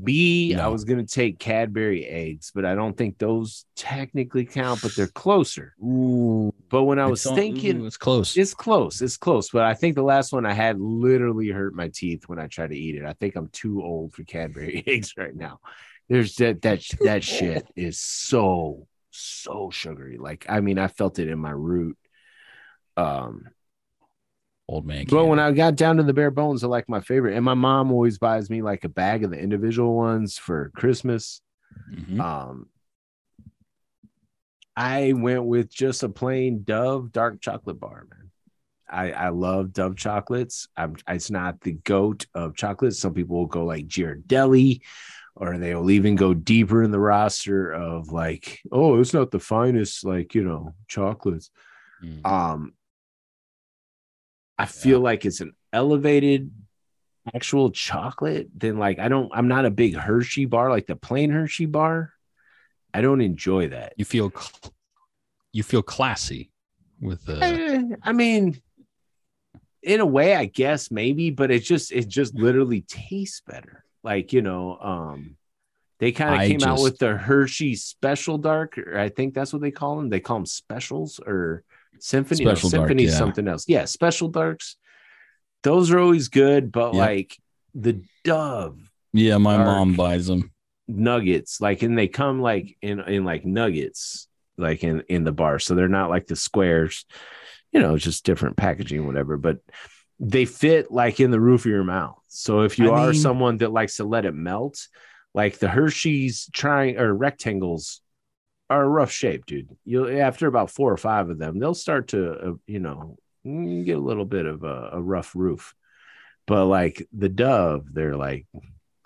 A: B, I
B: No.
A: was gonna take Cadbury eggs, but I don't think those technically count, but they're closer.
B: Ooh,
A: But when I was thinking
B: ooh, it's close.
A: it's close. It's close. But I think the last one I had literally hurt my teeth when I tried to eat it. I think I'm too old for Cadbury eggs right now. There's that that that shit is so so sugary. Like I mean, I felt it in my root. Um,
B: Old man.
A: but when. I got down to the bare bones, I like my favorite. And my mom always buys me like a bag of the individual ones for Christmas.
B: Mhm.
A: Um, I went with just a plain Dove dark chocolate bar, man. I I love Dove chocolates. I'm, it's not the goat of chocolates. Some people will go like Ghirardelli, or they will even go deeper in the roster of like, oh, it's not the finest, like you know, chocolates.
B: Mhm.
A: Um, I feel like it's an elevated actual chocolate. Then like I don't, I'm not a big Hershey bar, like the plain Hershey bar. I don't enjoy that.
B: you feel cl- you feel classy with the
A: Eh, I mean, in a way, I guess maybe, but it just it just literally tastes better. Like you know, um, they kind of came out with the Hershey Special Dark, or I think that's what they call them. They call them specials or symphony. no,
B: Dark,
A: symphony is
B: yeah.
A: something else. Yeah, special darks. Those are always good, but
B: Yep.
A: like the Dove
B: yeah. My mom buys them.
A: nuggets like and they come like in in like nuggets like in in the bar so they're not like the squares you know just different packaging whatever but they fit like in the roof of your mouth so if you
B: I
A: are
B: mean-
A: someone that likes to let it melt like the hershey's trying or rectangles are a rough shape dude. You'll after about four or five of them they'll start to uh, you know mm, get a little bit of a, a rough roof. But like the dove they're like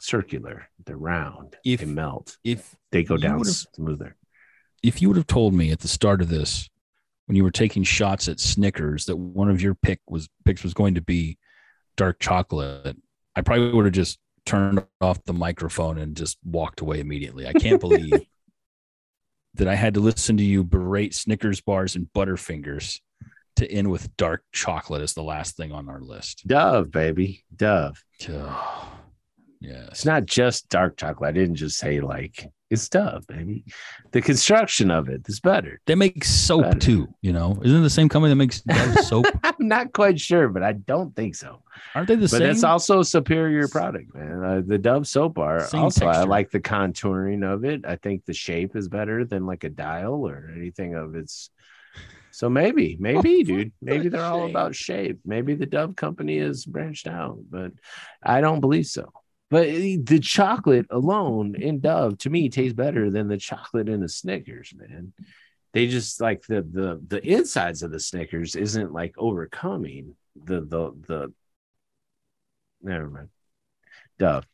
A: circular. They're round.
B: If-
A: they melt.
B: If
A: they go down smoother.
B: if you would have told me at the start of this when you were taking shots at Snickers that one of your pick was picks was going to be dark chocolate, I probably would have just turned off the microphone and just walked away immediately. I can't believe that I had to listen to you berate Snickers bars and Butterfingers to end with dark chocolate as the last thing on our list.
A: Dove, baby, Dove.
B: Yes.
A: It's not just dark chocolate. I didn't just say like it's Dove, baby. The construction of it is better.
B: They make soap
A: Better.
B: too, you know. Isn't it the same company that makes Dove soap?
A: I'm not quite sure, but I don't think so.
B: Aren't they the
A: but
B: same?
A: But that's also a superior product, man. Uh, the Dove soap bar.
B: Same
A: also, I like the contouring of it. I think the shape is better than like a dial or anything of its. So maybe, maybe, dude, maybe they're all about shape. Maybe the Dove company is branched out, but I don't believe so. But the chocolate alone in Dove to me tastes better than the chocolate in the Snickers, man. They just like the the the insides of the Snickers isn't like overcoming the the the. Never mind. Dove.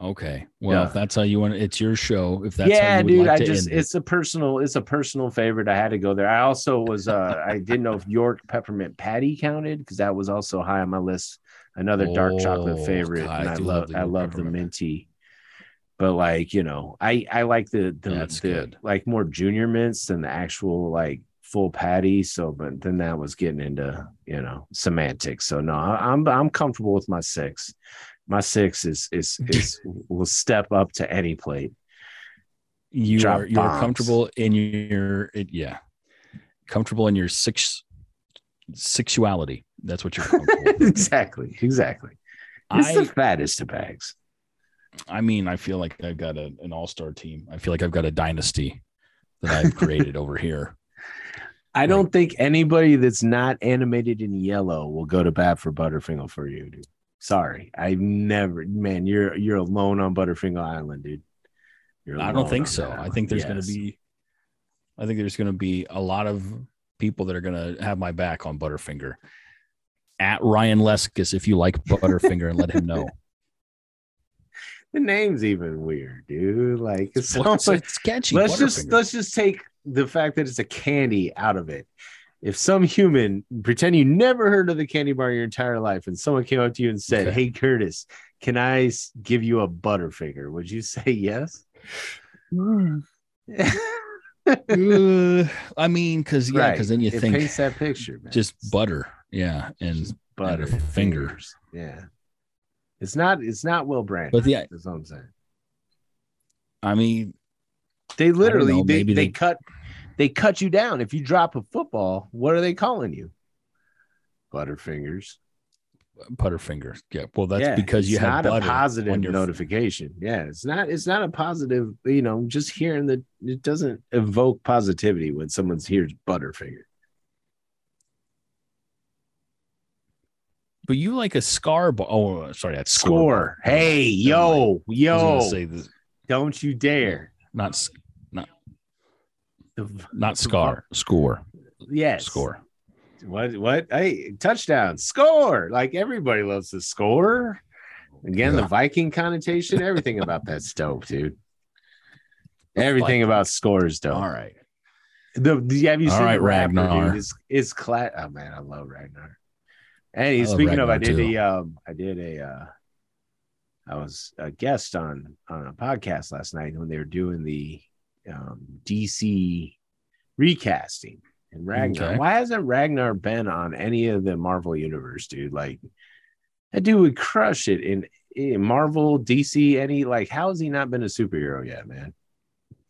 B: Okay. Well,
A: Yeah.
B: if that's how you want it, it's your show. If that's
A: yeah,
B: how you would
A: dude.
B: like
A: I just
B: end it.
A: it's a personal it's a personal favorite. I had to go there. I also was uh I didn't know if York peppermint patty counted because that was also high on my list. Another dark chocolate
B: Oh,
A: favorite,
B: God,
A: and
B: I
A: I love
B: love the
A: I love the minty. But like you know, I I like the the,
B: That's
A: the
B: good.
A: like more junior mints than the actual like full patty. So, but then that was getting into you know semantics. So no, I- I'm I'm comfortable with my six. My six is is is will step up to any plate.
B: you
A: drop
B: are you are comfortable in your it, yeah, comfortable in your six sexuality. That's what you're
A: exactly, exactly. It's
B: I
A: the fattest of bags.
B: I mean, I feel like I've got a, an all star team. I feel like I've got a dynasty that I've created over here.
A: I don't think anybody that's not animated in yellow will go to bat for Butterfinger for you, dude. Sorry, I've never, man. You're you're alone on Butterfinger Island, dude.
B: I don't think so. I think there's going to be, I think there's going to be a lot of people that are gonna have my back on Butterfinger. At Ryan Leskis, if you like Butterfinger, and let him know.
A: The name's even weird, dude. Like it's,
B: Well, it's, it's catchy.
A: let's just let's just take the fact that it's a candy out of it. If some human pretend you never heard of the candy bar your entire life, and someone came up to you and said,
B: Okay.
A: "Hey, Curtis, can I give you a Butterfinger?" Would you say yes? Hmm.
B: Uh, I mean, because yeah,
A: Right.
B: because then you
A: it
B: think
A: paints that picture, man.
B: just butter, yeah, and
A: just butter
B: and
A: fingers. Yeah, it's not it's not well branded.
B: but yeah,
A: that's what I'm saying.
B: I mean,
A: They literally
B: know,
A: they, they
B: they-
A: cut they cut you down. If you drop a football, what are they calling you? Butterfingers.
B: Butterfinger. Yeah, well, that's
A: Yeah,
B: because you have
A: not a positive notification. Yeah, it's not it's not a positive, you know, just hearing that it doesn't evoke positivity when someone hears Butterfinger.
B: But you like a scar bar. Oh, sorry, that's
A: Skor. Hey,
B: Never
A: yo,
B: was
A: yo, don't you dare.
B: not
A: not,
B: not scar score
A: Yes.
B: score.
A: What what? Hey touchdown score! Like everybody loves to score. Again the Viking connotation everything about that's dope dude. Everything
B: Viking.
A: about scores dope.
B: All right,
A: the, the have you
B: All
A: seen
B: right, Ragnar.
A: dude? It's it's cla- oh man I love Ragnar. And speaking of I did
B: too.
A: a um I did a uh I was a guest on on a podcast last night when they were doing the um DC recasting and Ragnar.
B: Okay.
A: Why hasn't Ragnar been on any of the Marvel universe, dude? Like that dude would crush it in, in Marvel, DC, any like how has he not been a superhero yet, man?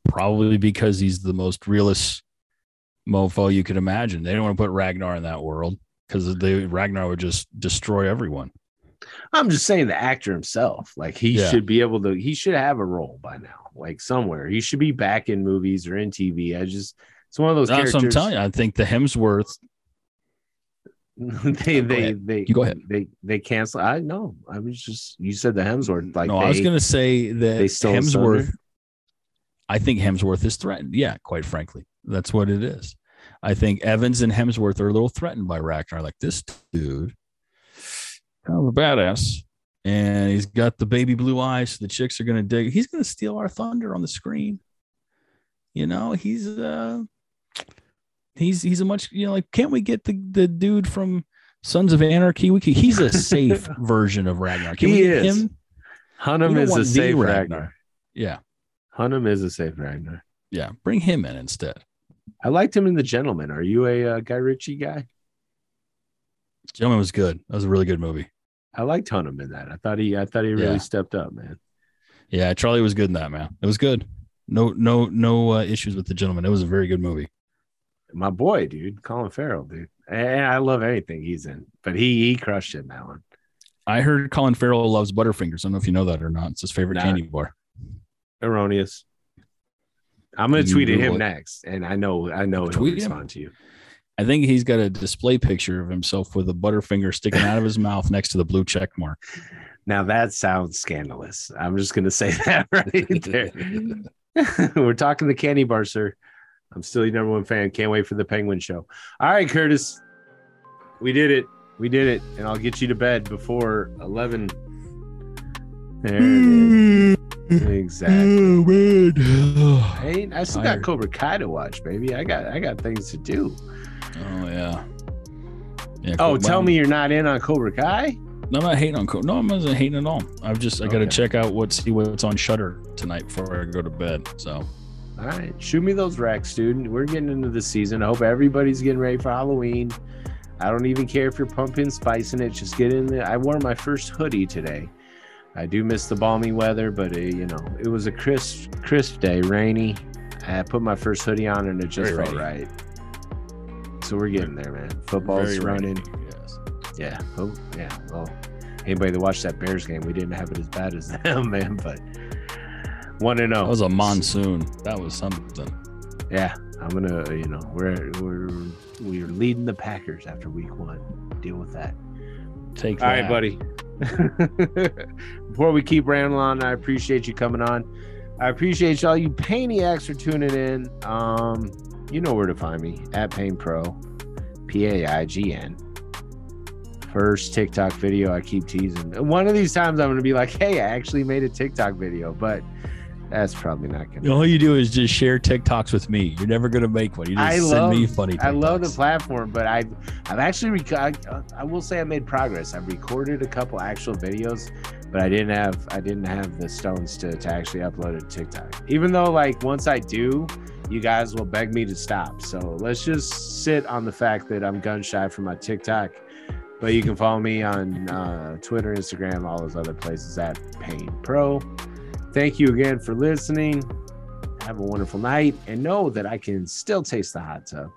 B: probably because he's the most realist mofo you could imagine. They don't want to put Ragnar in that world because they Ragnar would just destroy everyone.
A: I'm just saying the actor himself, like he
B: Yeah.
A: should be able to, he should have a role by now, like somewhere. He should be back in movies or in TV. I just, it's one of those
B: That's what I'm telling you. I think the Hemsworth.
A: they, they, they,
B: You go ahead.
A: They, they cancel. I know. I was just, you said the Hemsworth, like
B: no,
A: they,
B: I was going to say that
A: they
B: Hemsworth.
A: thunder?
B: I think Hemsworth is threatened. Yeah, quite frankly, that's what it is. I think Evans and Hemsworth are a little threatened by Ragnar. Like this dude, kind of a badass, and he's got the baby blue eyes. So the chicks are gonna dig. He's gonna steal our thunder on the screen. You know, he's uh, he's he's a much you know like. Can't we get the the dude from Sons of Anarchy? We could, he's a safe version of Ragnar. Can
A: He
B: we get
A: is.
B: him?
A: Hunnam is a safe
B: Ragnar.
A: Ragnar.
B: Yeah,
A: Hunnam is a safe Ragnar.
B: yeah. Bring him in instead.
A: I liked him in The Gentleman. Are you a uh, Guy Ritchie guy?
B: Gentleman was good. That was a really good movie.
A: I liked Hunnam in that. I thought he, I thought he really
B: Yeah.
A: stepped up, man.
B: Yeah, Charlie was good in that man. It was good. No, no, no uh, issues with the gentleman. It was a very good movie.
A: My boy, dude, Colin Farrell, dude. And I love anything he's in, but he he crushed it in that one.
B: I heard Colin Farrell loves Butterfingers. I don't know if you know that or not. It's his favorite candy bar.
A: Erroneous. I'm gonna
B: You
A: tweet at him
B: it.
A: next, and I know I know he'll
B: Tweet him?
A: respond to you.
B: I think he's got a display picture of himself with a Butterfinger sticking out of his mouth next to the blue check mark.
A: Now that sounds scandalous. I'm just gonna say that right there. We're talking the candy bar, sir. I'm still your number one fan. Can't wait for the Penguin show. All right, Curtis. We did it. We did it. And I'll get you to bed before 11. There it is. Mm. Exactly. Oh, hey, I still got Cobra Kai to watch, baby. I got I got things to do.
B: Oh yeah. Yeah.
A: Oh,
B: cool.
A: tell
B: Well,
A: me you're not in on Cobra Kai?
B: No, I'm not hating on Co. No, I'm not hating at all. I've just I got to check out what see what's on Shudder tonight before I go to bed. So
A: All right, shoot me those racks, dude. We're getting into the season. I hope everybody's getting ready for Halloween. I don't even care if you're pumping spice in it. Just get in there. I wore my first hoodie today. I do miss the balmy weather, but uh, you know it was a crisp, crisp day, rainy. I put my first hoodie on and it just
B: Very
A: felt
B: rainy.
A: right. So we're getting there, man. Football's
B: very
A: running.
B: rainy, Yes.
A: Yeah. Oh, yeah. Well, anybody that watched that Bears game, we didn't have it as bad as them, man. But one to know.
B: That was a monsoon. That was something.
A: Yeah, I'm gonna. You know, we're we're we're leading the Packers after Week One. Deal with that.
B: Take
A: All right,
B: that.
A: buddy. Before we keep rambling on, I appreciate you coming on. I appreciate y'all you Paniacs for tuning in. Um, you know where to find me at Pain Pro, P A I G N. First TikTok video I keep teasing. One of these times I'm going to be like, hey, I actually made a TikTok video, but that's probably not going to.
B: All you do is just share TikToks with me. You're never going to make one. You just
A: I
B: send
A: love-
B: me funny TikToks.
A: I love the platform, but I, I've actually, rec- I, I will say I made progress. I've recorded a couple actual videos, but I didn't have, I didn't have the stones to, to actually upload a TikTok. Even though, like, once I do, you guys will beg me to stop. So let's just sit on the fact that I'm gun shy for my TikTok. But you can follow me on uh, Twitter, Instagram, all those other places at Pain Pro. Thank you again for listening. Have a wonderful night and know that I can still taste the hot tub.